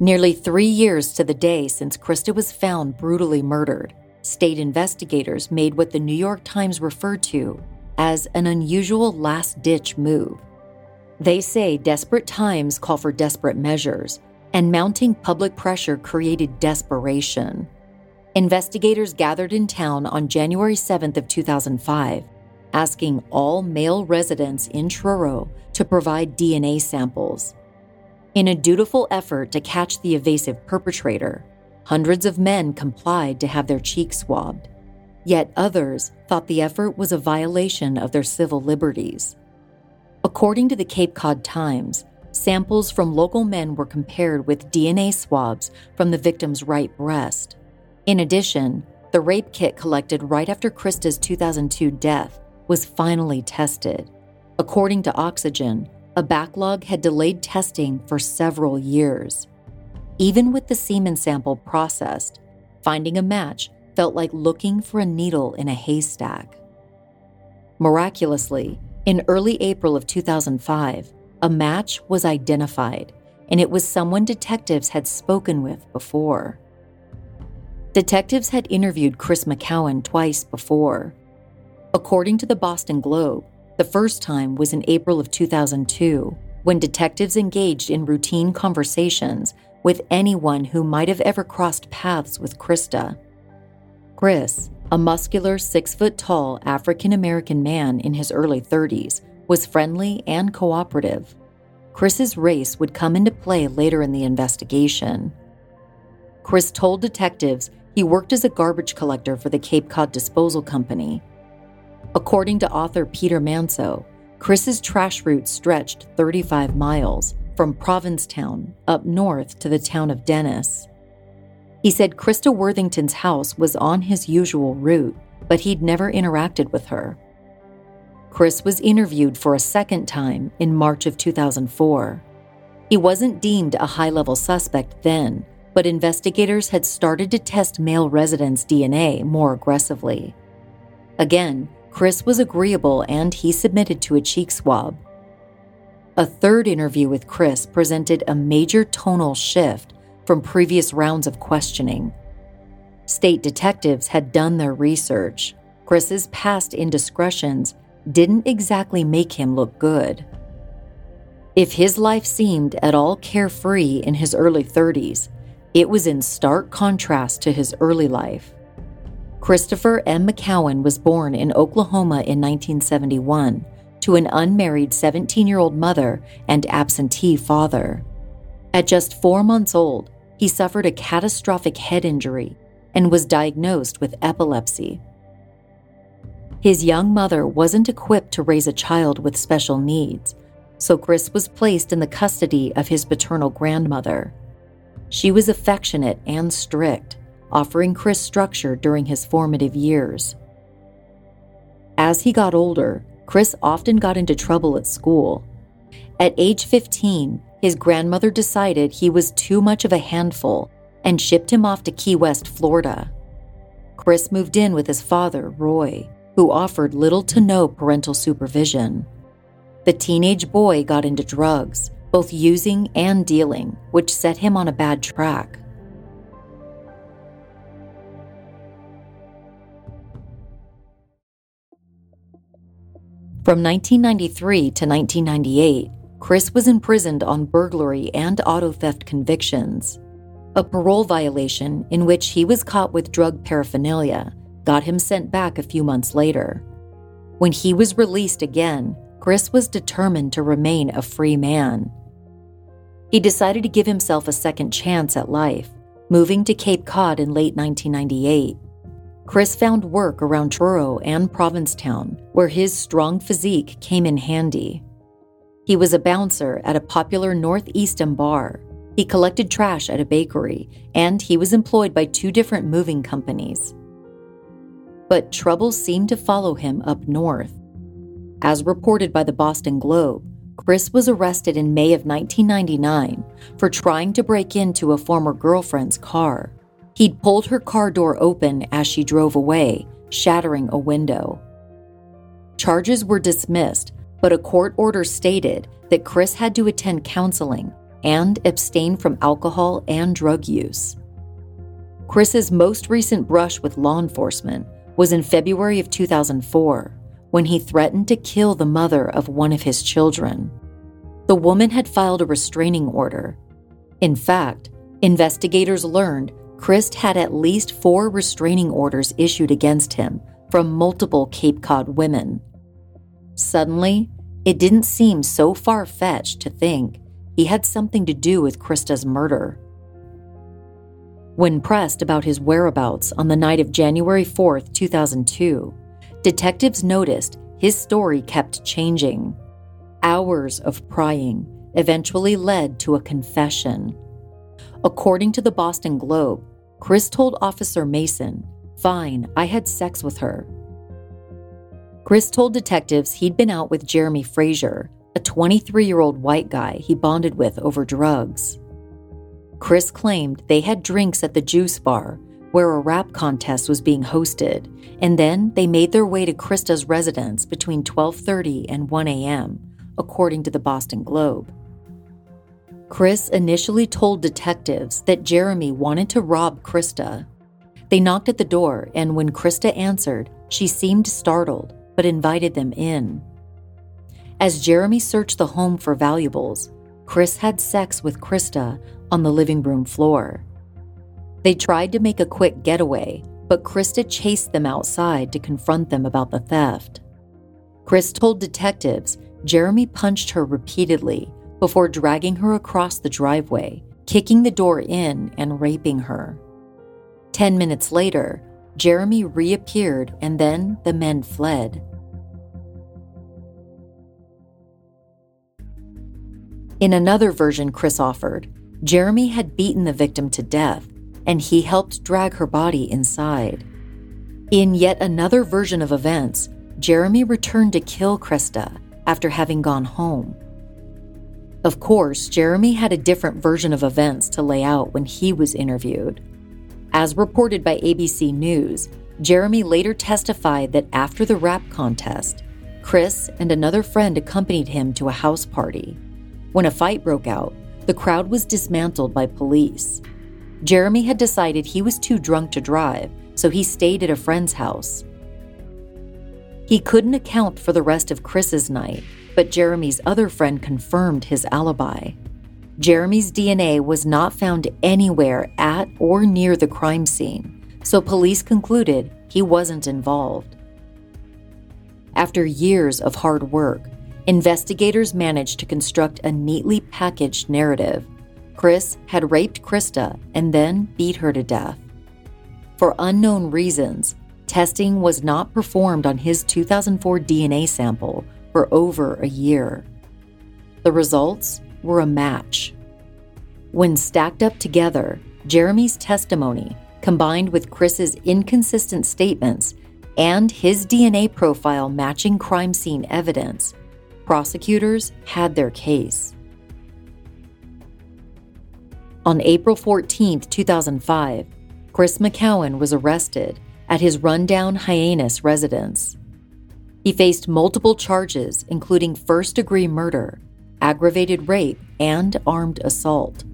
Nearly three years to the day since Christa was found brutally murdered, state investigators made what the New York Times referred to as an unusual last ditch move. They say desperate times call for desperate measures, and mounting public pressure created desperation. Investigators gathered in town on January 7th of 2005, asking all male residents in Truro to provide DNA samples. In a dutiful effort to catch the evasive perpetrator, hundreds of men complied to have their cheeks swabbed. Yet others thought the effort was a violation of their civil liberties. According to the Cape Cod Times, samples from local men were compared with DNA swabs from the victim's right breast. In addition, the rape kit collected right after Christa's 2002 death was finally tested. According to Oxygen, a backlog had delayed testing for several years. Even with the semen sample processed, finding a match felt like looking for a needle in a haystack. Miraculously, in early April of 2005, a match was identified, and it was someone detectives had spoken with before. Detectives had interviewed Chris McCowen twice before. According to the Boston Globe, the first time was in April of 2002 when detectives engaged in routine conversations with anyone who might have ever crossed paths with Christa. Chris, a muscular, six foot tall African American man in his early 30s, was friendly and cooperative. Chris's race would come into play later in the investigation. Chris told detectives he worked as a garbage collector for the Cape Cod Disposal Company. According to author Peter Manso, Chris's trash route stretched 35 miles from Provincetown up north to the town of Dennis. He said Christa Worthington's house was on his usual route, but he'd never interacted with her. Chris was interviewed for a second time in March of 2004. He wasn't deemed a high level suspect then, but investigators had started to test male residents' DNA more aggressively. Again, Chris was agreeable and he submitted to a cheek swab. A third interview with Chris presented a major tonal shift from previous rounds of questioning. State detectives had done their research. Chris's past indiscretions didn't exactly make him look good. If his life seemed at all carefree in his early 30s, it was in stark contrast to his early life. Christopher M. McCowen was born in Oklahoma in 1971 to an unmarried 17 year old mother and absentee father. At just four months old, he suffered a catastrophic head injury and was diagnosed with epilepsy. His young mother wasn't equipped to raise a child with special needs, so Chris was placed in the custody of his paternal grandmother. She was affectionate and strict, offering Chris structure during his formative years. As he got older, Chris often got into trouble at school. At age 15, his grandmother decided he was too much of a handful and shipped him off to Key West, Florida. Chris moved in with his father, Roy, who offered little to no parental supervision. The teenage boy got into drugs, both using and dealing, which set him on a bad track. From 1993 to 1998, Chris was imprisoned on burglary and auto theft convictions. A parole violation in which he was caught with drug paraphernalia got him sent back a few months later. When he was released again, Chris was determined to remain a free man. He decided to give himself a second chance at life, moving to Cape Cod in late 1998. Chris found work around Truro and Provincetown, where his strong physique came in handy. He was a bouncer at a popular Northeastern bar. He collected trash at a bakery, and he was employed by two different moving companies. But trouble seemed to follow him up north. As reported by the Boston Globe, Chris was arrested in May of 1999 for trying to break into a former girlfriend's car. He'd pulled her car door open as she drove away, shattering a window. Charges were dismissed, but a court order stated that Chris had to attend counseling and abstain from alcohol and drug use. Chris's most recent brush with law enforcement was in February of 2004 when he threatened to kill the mother of one of his children. The woman had filed a restraining order. In fact, investigators learned Chris had at least four restraining orders issued against him from multiple Cape Cod women. Suddenly, it didn't seem so far fetched to think he had something to do with Christa's murder. When pressed about his whereabouts on the night of January 4, 2002, detectives noticed his story kept changing. Hours of prying eventually led to a confession. According to the Boston Globe, Chris told Officer Mason, Fine, I had sex with her. Chris told detectives he'd been out with Jeremy Frazier, a 23 year old white guy he bonded with over drugs. Chris claimed they had drinks at the juice bar where a rap contest was being hosted, and then they made their way to Christa's residence between 12:30 and 1 a.m., according to the Boston Globe. Chris initially told detectives that Jeremy wanted to rob Christa. They knocked at the door, and when Christa answered, she seemed startled but invited them in. As Jeremy searched the home for valuables, Chris had sex with Christa on the living room floor. They tried to make a quick getaway, but Christa chased them outside to confront them about the theft. Chris told detectives Jeremy punched her repeatedly before dragging her across the driveway, kicking the door in, and raping her. Ten minutes later, Jeremy reappeared and then the men fled. In another version Chris offered, Jeremy had beaten the victim to death and he helped drag her body inside. In yet another version of events, Jeremy returned to kill Christa after having gone home. Of course, Jeremy had a different version of events to lay out when he was interviewed. As reported by ABC News, Jeremy later testified that after the rap contest, Chris and another friend accompanied him to a house party. When a fight broke out, the crowd was dismantled by police. Jeremy had decided he was too drunk to drive, so he stayed at a friend's house. He couldn't account for the rest of Chris's night, but Jeremy's other friend confirmed his alibi. Jeremy's DNA was not found anywhere at or near the crime scene, so police concluded he wasn't involved. After years of hard work, investigators managed to construct a neatly packaged narrative. Chris had raped Christa and then beat her to death. For unknown reasons, testing was not performed on his 2004 DNA sample for over a year. The results were a match. When stacked up together, Jeremy's testimony, combined with Chris's inconsistent statements and his DNA profile matching crime scene evidence, prosecutors had their case. On April 14, 2005, Chris McCowen was arrested at his rundown Hyannis residence. He faced multiple charges, including first degree murder, aggravated rape, and armed assault.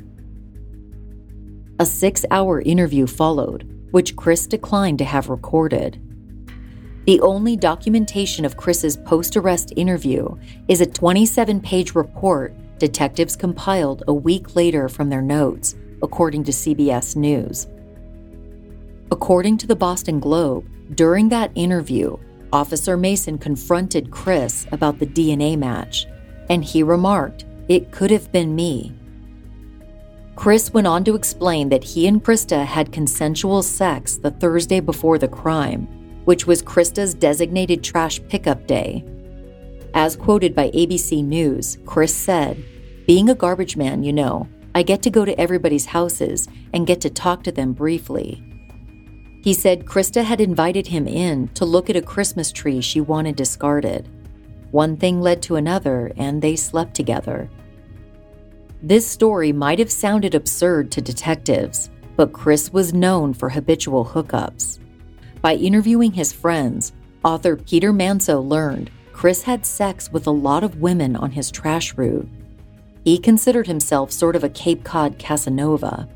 A six hour interview followed, which Chris declined to have recorded. The only documentation of Chris's post arrest interview is a 27 page report detectives compiled a week later from their notes, according to CBS News. According to the Boston Globe, during that interview, Officer Mason confronted Chris about the DNA match, and he remarked, It could have been me. Chris went on to explain that he and Christa had consensual sex the Thursday before the crime, which was Christa's designated trash pickup day. As quoted by ABC News, Chris said, Being a garbage man, you know, I get to go to everybody's houses and get to talk to them briefly. He said Christa had invited him in to look at a Christmas tree she wanted discarded. One thing led to another, and they slept together. This story might have sounded absurd to detectives, but Chris was known for habitual hookups. By interviewing his friends, author Peter Manso learned Chris had sex with a lot of women on his trash route. He considered himself sort of a Cape Cod Casanova.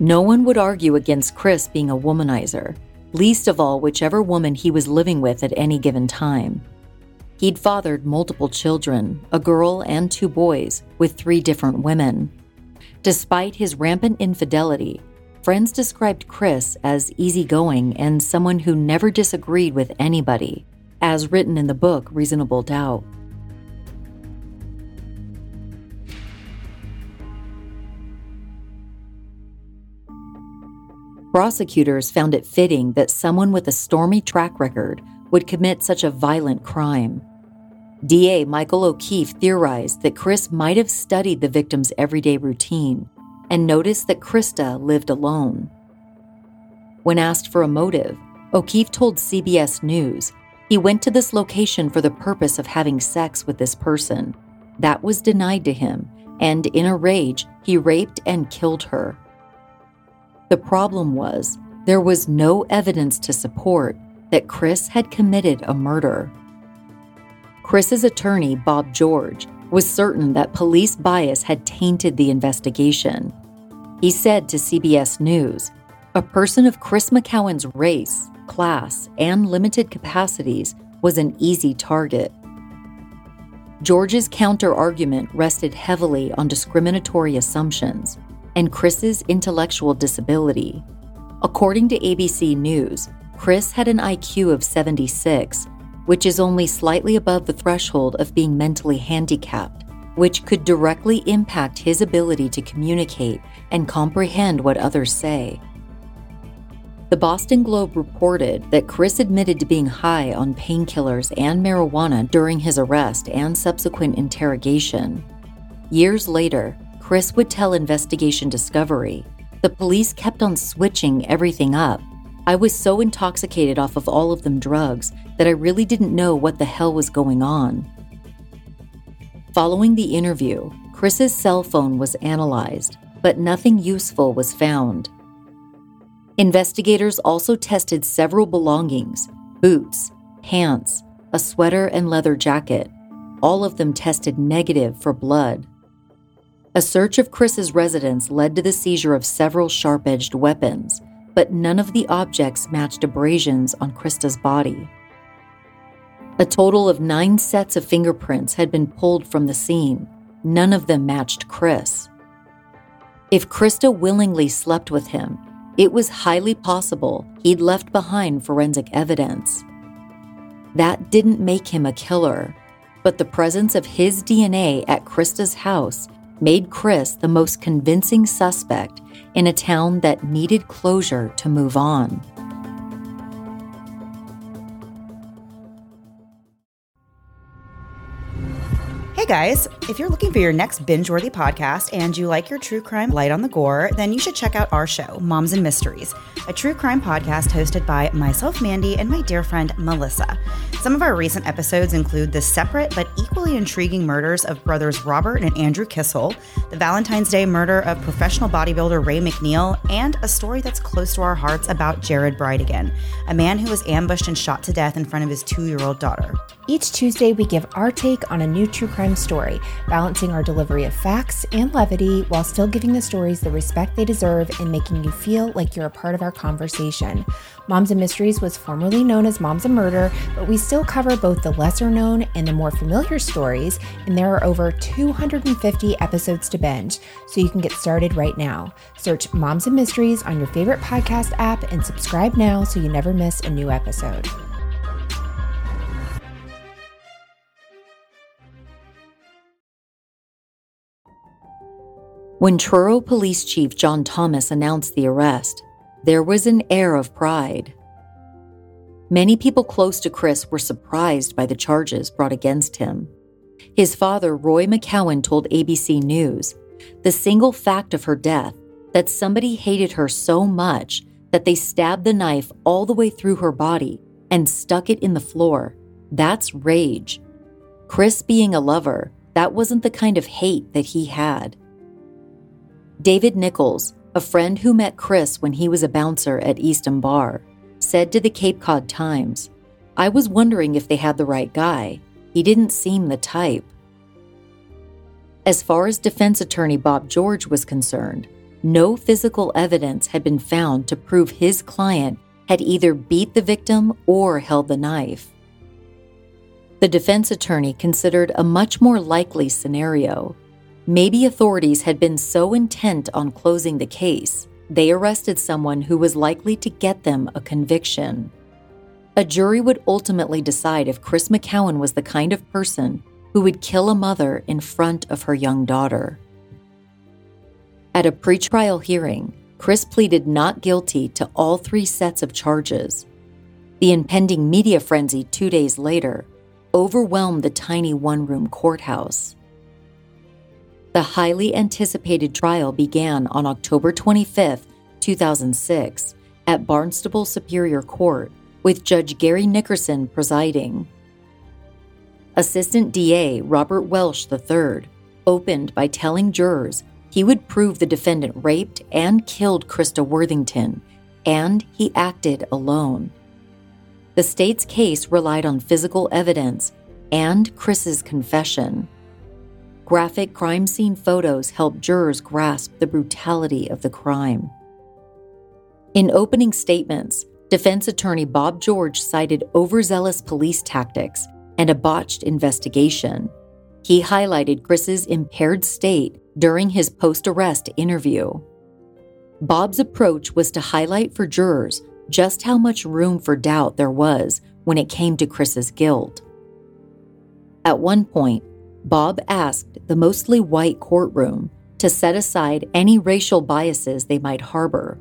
No one would argue against Chris being a womanizer, least of all whichever woman he was living with at any given time. He'd fathered multiple children, a girl and two boys, with three different women. Despite his rampant infidelity, friends described Chris as easygoing and someone who never disagreed with anybody, as written in the book Reasonable Doubt. Prosecutors found it fitting that someone with a stormy track record would commit such a violent crime. DA Michael O'Keefe theorized that Chris might have studied the victim's everyday routine and noticed that Christa lived alone. When asked for a motive, O'Keefe told CBS News he went to this location for the purpose of having sex with this person. That was denied to him, and in a rage, he raped and killed her. The problem was there was no evidence to support that Chris had committed a murder. Chris's attorney, Bob George, was certain that police bias had tainted the investigation. He said to CBS News a person of Chris McCowen's race, class, and limited capacities was an easy target. George's counter argument rested heavily on discriminatory assumptions and Chris's intellectual disability. According to ABC News, Chris had an IQ of 76, which is only slightly above the threshold of being mentally handicapped, which could directly impact his ability to communicate and comprehend what others say. The Boston Globe reported that Chris admitted to being high on painkillers and marijuana during his arrest and subsequent interrogation. Years later, Chris would tell Investigation Discovery the police kept on switching everything up. I was so intoxicated off of all of them drugs that I really didn't know what the hell was going on. Following the interview, Chris's cell phone was analyzed, but nothing useful was found. Investigators also tested several belongings boots, pants, a sweater, and leather jacket. All of them tested negative for blood. A search of Chris's residence led to the seizure of several sharp edged weapons, but none of the objects matched abrasions on Christa's body. A total of nine sets of fingerprints had been pulled from the scene. None of them matched Chris. If Christa willingly slept with him, it was highly possible he'd left behind forensic evidence. That didn't make him a killer, but the presence of his DNA at Christa's house made Chris the most convincing suspect in a town that needed closure to move on. Hey guys, if you're looking for your next binge worthy podcast and you like your true crime light on the gore, then you should check out our show, Moms and Mysteries, a true crime podcast hosted by myself, Mandy, and my dear friend, Melissa. Some of our recent episodes include the separate but equally intriguing murders of brothers Robert and Andrew Kissel, the Valentine's Day murder of professional bodybuilder Ray McNeil, and a story that's close to our hearts about Jared Bridegan, a man who was ambushed and shot to death in front of his two year old daughter. Each Tuesday, we give our take on a new true crime story, balancing our delivery of facts and levity while still giving the stories the respect they deserve and making you feel like you're a part of our conversation. Moms and Mysteries was formerly known as Moms and Murder, but we still cover both the lesser known and the more familiar stories, and there are over 250 episodes to binge, so you can get started right now. Search Moms and Mysteries on your favorite podcast app and subscribe now so you never miss a new episode. When Truro Police Chief John Thomas announced the arrest, there was an air of pride. Many people close to Chris were surprised by the charges brought against him. His father, Roy McCowen, told ABC News the single fact of her death, that somebody hated her so much that they stabbed the knife all the way through her body and stuck it in the floor, that's rage. Chris being a lover, that wasn't the kind of hate that he had. David Nichols, a friend who met Chris when he was a bouncer at Easton Bar, said to the Cape Cod Times, I was wondering if they had the right guy. He didn't seem the type. As far as defense attorney Bob George was concerned, no physical evidence had been found to prove his client had either beat the victim or held the knife. The defense attorney considered a much more likely scenario Maybe authorities had been so intent on closing the case, they arrested someone who was likely to get them a conviction. A jury would ultimately decide if Chris McCowen was the kind of person who would kill a mother in front of her young daughter. At a pretrial hearing, Chris pleaded not guilty to all three sets of charges. The impending media frenzy two days later overwhelmed the tiny one room courthouse. The highly anticipated trial began on October 25, 2006, at Barnstable Superior Court, with Judge Gary Nickerson presiding. Assistant DA Robert Welsh III opened by telling jurors he would prove the defendant raped and killed Christa Worthington, and he acted alone. The state's case relied on physical evidence and Chris's confession. Graphic crime scene photos help jurors grasp the brutality of the crime. In opening statements, defense attorney Bob George cited overzealous police tactics and a botched investigation. he highlighted Chris's impaired state during his post arrest interview. Bob's approach was to highlight for jurors just how much room for doubt there was when it came to Chris's guilt. At one point, Bob asked the mostly white courtroom to set aside any racial biases they might harbor.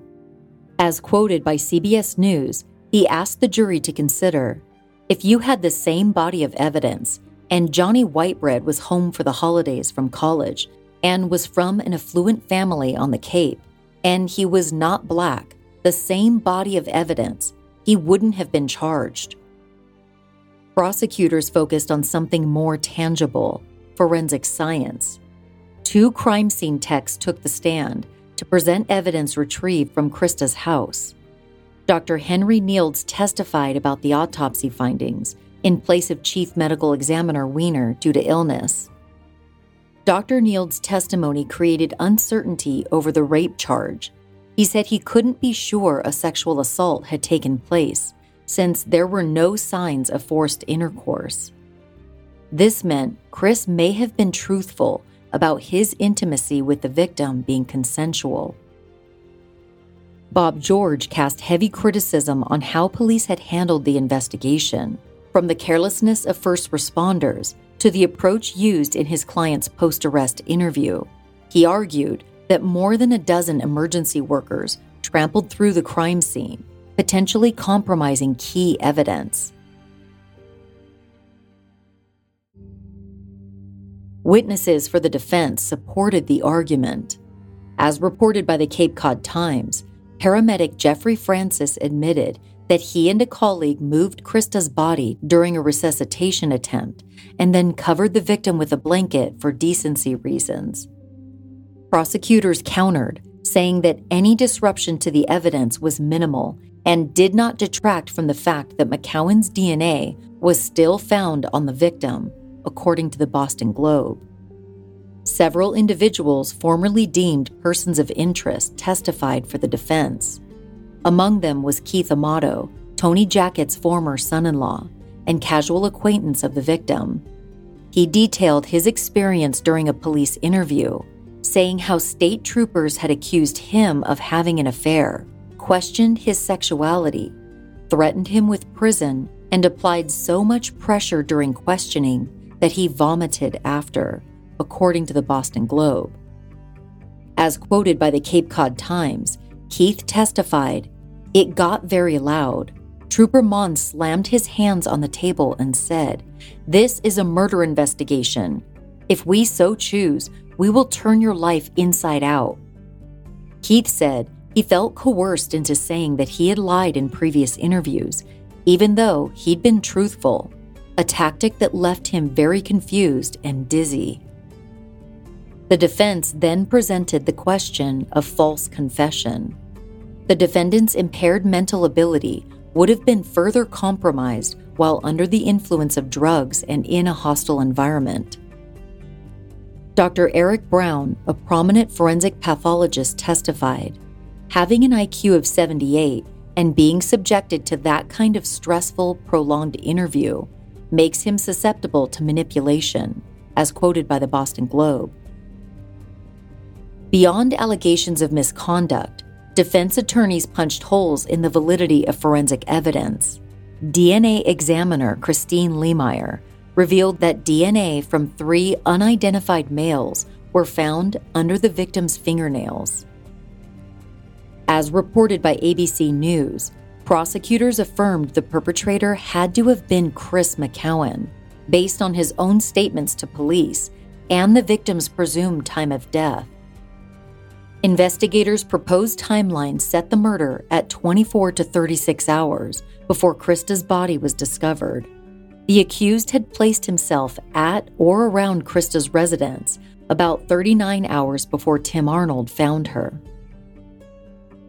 As quoted by CBS News, he asked the jury to consider if you had the same body of evidence and Johnny Whitebread was home for the holidays from college and was from an affluent family on the Cape, and he was not black, the same body of evidence, he wouldn't have been charged. Prosecutors focused on something more tangible forensic science. Two crime scene techs took the stand to present evidence retrieved from Christa's house. Dr. Henry Nields testified about the autopsy findings in place of Chief Medical Examiner Weiner due to illness. Dr. Nields' testimony created uncertainty over the rape charge. He said he couldn't be sure a sexual assault had taken place since there were no signs of forced intercourse. This meant Chris may have been truthful about his intimacy with the victim being consensual. Bob George cast heavy criticism on how police had handled the investigation, from the carelessness of first responders to the approach used in his client's post arrest interview. He argued that more than a dozen emergency workers trampled through the crime scene, potentially compromising key evidence. Witnesses for the defense supported the argument. As reported by the Cape Cod Times, paramedic Jeffrey Francis admitted that he and a colleague moved Christa's body during a resuscitation attempt and then covered the victim with a blanket for decency reasons. Prosecutors countered, saying that any disruption to the evidence was minimal and did not detract from the fact that McCowen's DNA was still found on the victim according to the Boston Globe. Several individuals formerly deemed persons of interest testified for the defense. Among them was Keith Amato, Tony Jackett's former son in law and casual acquaintance of the victim. He detailed his experience during a police interview, saying how state troopers had accused him of having an affair, questioned his sexuality, threatened him with prison, and applied so much pressure during questioning that he vomited after, according to the Boston Globe. As quoted by the Cape Cod Times, Keith testified, It got very loud. Trooper Mon slammed his hands on the table and said, This is a murder investigation. If we so choose, we will turn your life inside out. Keith said he felt coerced into saying that he had lied in previous interviews, even though he'd been truthful a tactic that left him very confused and dizzy. The defense then presented the question of false confession. The defendant's impaired mental ability would have been further compromised while under the influence of drugs and in a hostile environment. Dr. Eric Brown, a prominent forensic pathologist, testified having an IQ of 78 and being subjected to that kind of stressful, prolonged interview makes him susceptible to manipulation, as quoted by the Boston Globe. Beyond allegations of misconduct, defense attorneys punched holes in the validity of forensic evidence. DNA examiner Christine Lehmeyer revealed that DNA from three unidentified males were found under the victim's fingernails. As reported by ABC News, prosecutors affirmed the perpetrator had to have been Chris McCowen, based on his own statements to police and the victim's presumed time of death. Investigators' proposed timeline set the murder at 24 to 36 hours before Christa's body was discovered. The accused had placed himself at or around Christa's residence about 39 hours before Tim Arnold found her.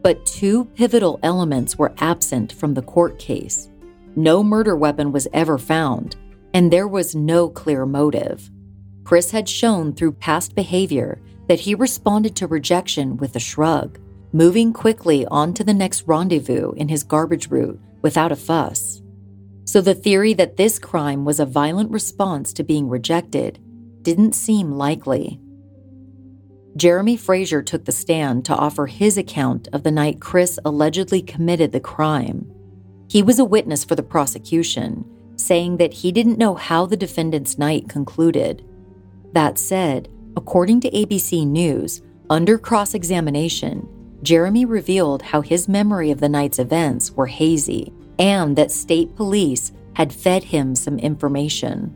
But two pivotal elements were absent from the court case. No murder weapon was ever found, and there was no clear motive. Chris had shown through past behavior that he responded to rejection with a shrug, moving quickly on to the next rendezvous in his garbage route without a fuss. So the theory that this crime was a violent response to being rejected didn't seem likely. Jeremy Frazier took the stand to offer his account of the night Chris allegedly committed the crime. He was a witness for the prosecution, saying that he didn't know how the defendant's night concluded. That said, according to ABC News, under cross examination, Jeremy revealed how his memory of the night's events were hazy and that state police had fed him some information.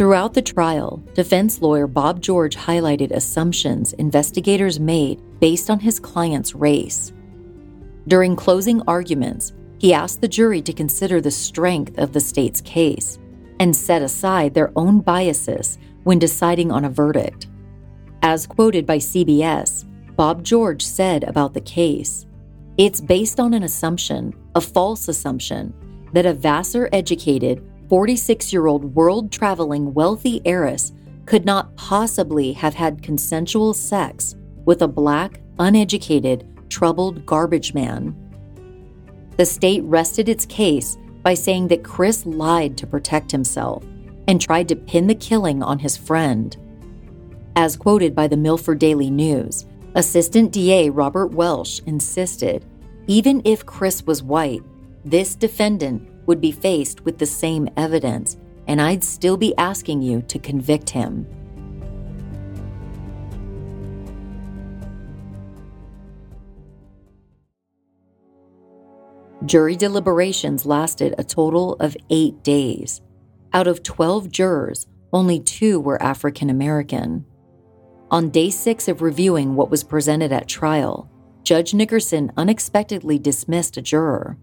Throughout the trial, defense lawyer Bob George highlighted assumptions investigators made based on his client's race. During closing arguments, he asked the jury to consider the strength of the state's case and set aside their own biases when deciding on a verdict. As quoted by CBS, Bob George said about the case It's based on an assumption, a false assumption, that a Vassar educated, 46 year old world traveling wealthy heiress could not possibly have had consensual sex with a black, uneducated, troubled garbage man. The state rested its case by saying that Chris lied to protect himself and tried to pin the killing on his friend. As quoted by the Milford Daily News, Assistant DA Robert Welsh insisted even if Chris was white, this defendant would be faced with the same evidence, and I'd still be asking you to convict him. Jury deliberations lasted a total of eight days. Out of 12 jurors, only two were African American. On day six of reviewing what was presented at trial, Judge Nickerson unexpectedly dismissed a juror.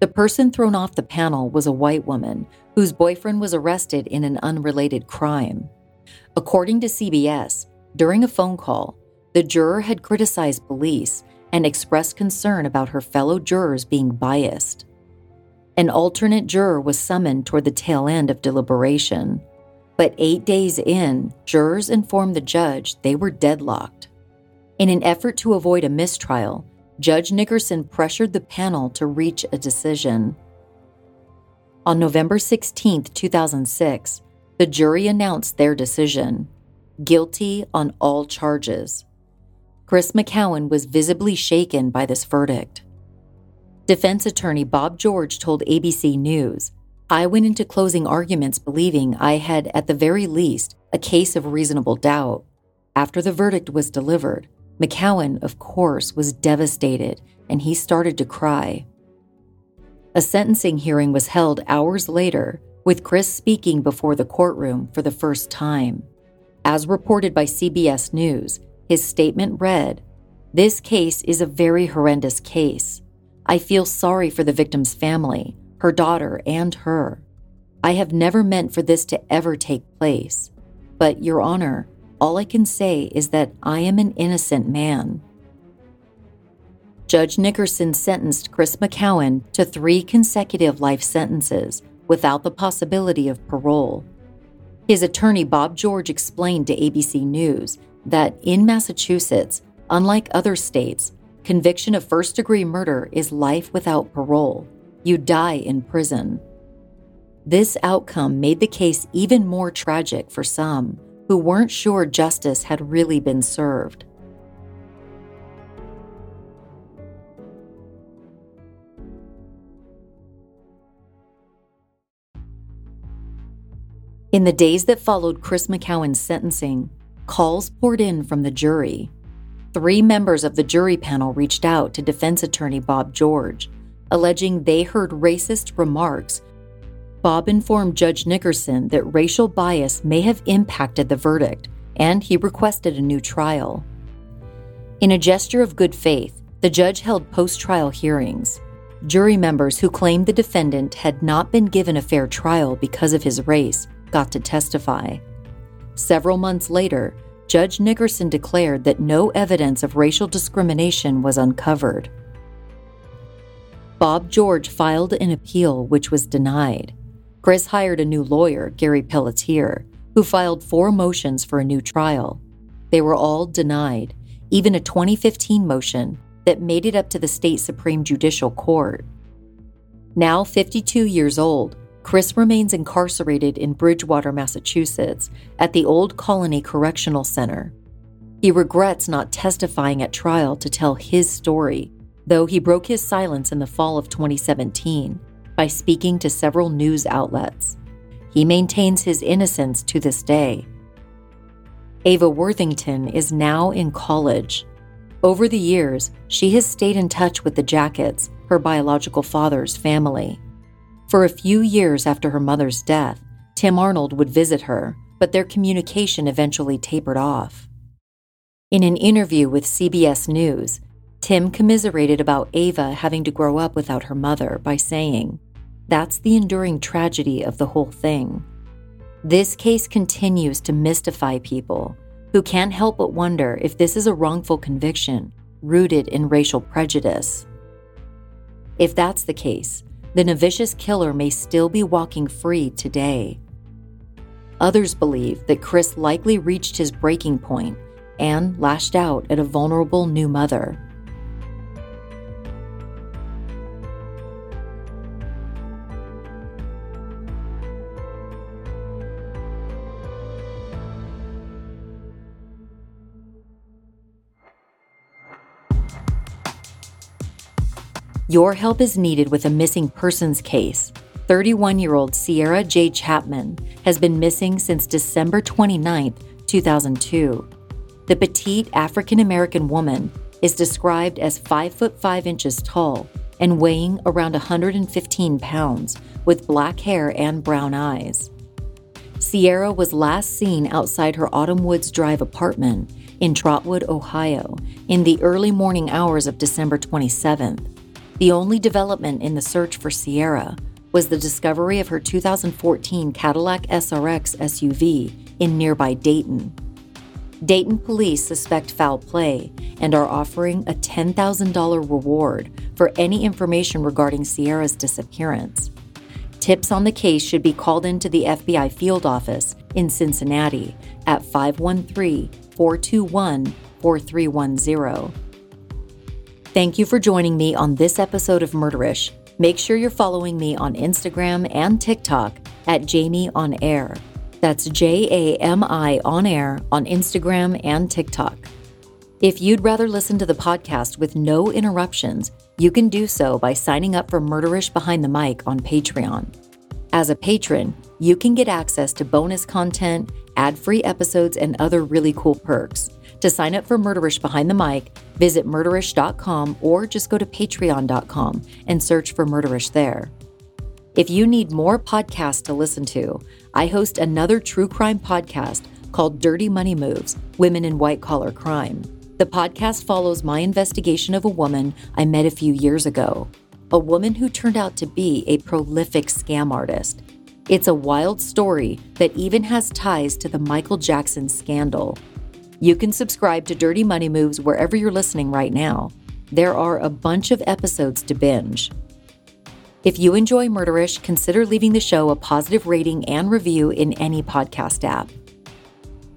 The person thrown off the panel was a white woman whose boyfriend was arrested in an unrelated crime. According to CBS, during a phone call, the juror had criticized police and expressed concern about her fellow jurors being biased. An alternate juror was summoned toward the tail end of deliberation. But eight days in, jurors informed the judge they were deadlocked. In an effort to avoid a mistrial, Judge Nickerson pressured the panel to reach a decision. On November 16, 2006, the jury announced their decision guilty on all charges. Chris McCowen was visibly shaken by this verdict. Defense attorney Bob George told ABC News I went into closing arguments believing I had, at the very least, a case of reasonable doubt. After the verdict was delivered, McCowen, of course, was devastated and he started to cry. A sentencing hearing was held hours later, with Chris speaking before the courtroom for the first time. As reported by CBS News, his statement read This case is a very horrendous case. I feel sorry for the victim's family her daughter, and her. I have never meant for this to ever take place. But, Your Honor, all I can say is that I am an innocent man. Judge Nickerson sentenced Chris McCowen to three consecutive life sentences without the possibility of parole. His attorney Bob George explained to ABC News that in Massachusetts, unlike other states, conviction of first degree murder is life without parole you die in prison. This outcome made the case even more tragic for some who weren't sure justice had really been served. In the days that followed Chris McCowen's sentencing, calls poured in from the jury. Three members of the jury panel reached out to defense attorney Bob George alleging they heard racist remarks. Bob informed Judge Nickerson that racial bias may have impacted the verdict, and he requested a new trial. In a gesture of good faith, the judge held post trial hearings. Jury members who claimed the defendant had not been given a fair trial because of his race got to testify. Several months later, Judge Nickerson declared that no evidence of racial discrimination was uncovered. Bob George filed an appeal, which was denied. Chris hired a new lawyer, Gary Pelletier, who filed four motions for a new trial. They were all denied, even a 2015 motion that made it up to the state Supreme Judicial Court. Now 52 years old, Chris remains incarcerated in Bridgewater, Massachusetts, at the Old Colony Correctional Center. He regrets not testifying at trial to tell his story, though he broke his silence in the fall of 2017 by speaking to several news outlets. He maintains his innocence to this day. Ava Worthington is now in college. Over the years, she has stayed in touch with the Jacketts, her biological father's family. For a few years after her mother's death, Tim Arnold would visit her, but their communication eventually tapered off. In an interview with CBS News, Tim commiserated about Ava having to grow up without her mother by saying, That's the enduring tragedy of the whole thing. This case continues to mystify people who can't help but wonder if this is a wrongful conviction rooted in racial prejudice. If that's the case, then a vicious killer may still be walking free today. Others believe that Chris likely reached his breaking point and lashed out at a vulnerable new mother. Your help is needed with a missing persons case. 31 year old Sierra J. Chapman has been missing since December 29, 2002. The petite African American woman is described as 5 foot 5 inches tall and weighing around 115 pounds, with black hair and brown eyes. Sierra was last seen outside her Autumn Woods Drive apartment in Trotwood, Ohio, in the early morning hours of December 27th. The only development in the search for Sierra was the discovery of her 2014 Cadillac SRX SUV in nearby Dayton. Dayton police suspect foul play and are offering a $10,000 reward for any information regarding Sierra's disappearance. Tips on the case should be called into the FBI field office in Cincinnati at 513 421 4310. Thank you for joining me on this episode of Murderish. Make sure you're following me on Instagram and TikTok at Jami on Air. That's J A M I on air on Instagram and TikTok. If you'd rather listen to the podcast with no interruptions, you can do so by signing up for Murderish Behind the Mic on Patreon. As a patron, you can get access to bonus content, ad free episodes, and other really cool perks. To sign up for Murderish Behind the Mic, visit murderish.com or just go to patreon.com and search for Murderish there. If you need more podcasts to listen to, I host another true crime podcast called Dirty Money Moves Women in White Collar Crime. The podcast follows my investigation of a woman I met a few years ago, a woman who turned out to be a prolific scam artist. It's a wild story that even has ties to the Michael Jackson scandal. You can subscribe to Dirty Money Moves wherever you're listening right now. There are a bunch of episodes to binge. If you enjoy Murderish, consider leaving the show a positive rating and review in any podcast app.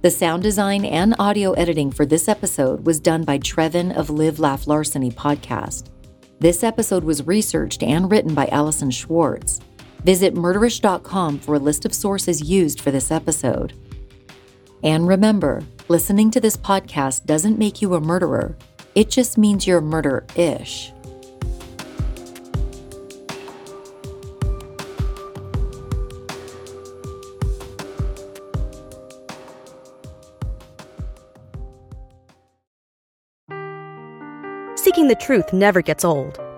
The sound design and audio editing for this episode was done by Trevin of Live Laugh Larceny podcast. This episode was researched and written by Allison Schwartz. Visit murderish.com for a list of sources used for this episode. And remember, listening to this podcast doesn't make you a murderer, it just means you're murder ish. Seeking the truth never gets old.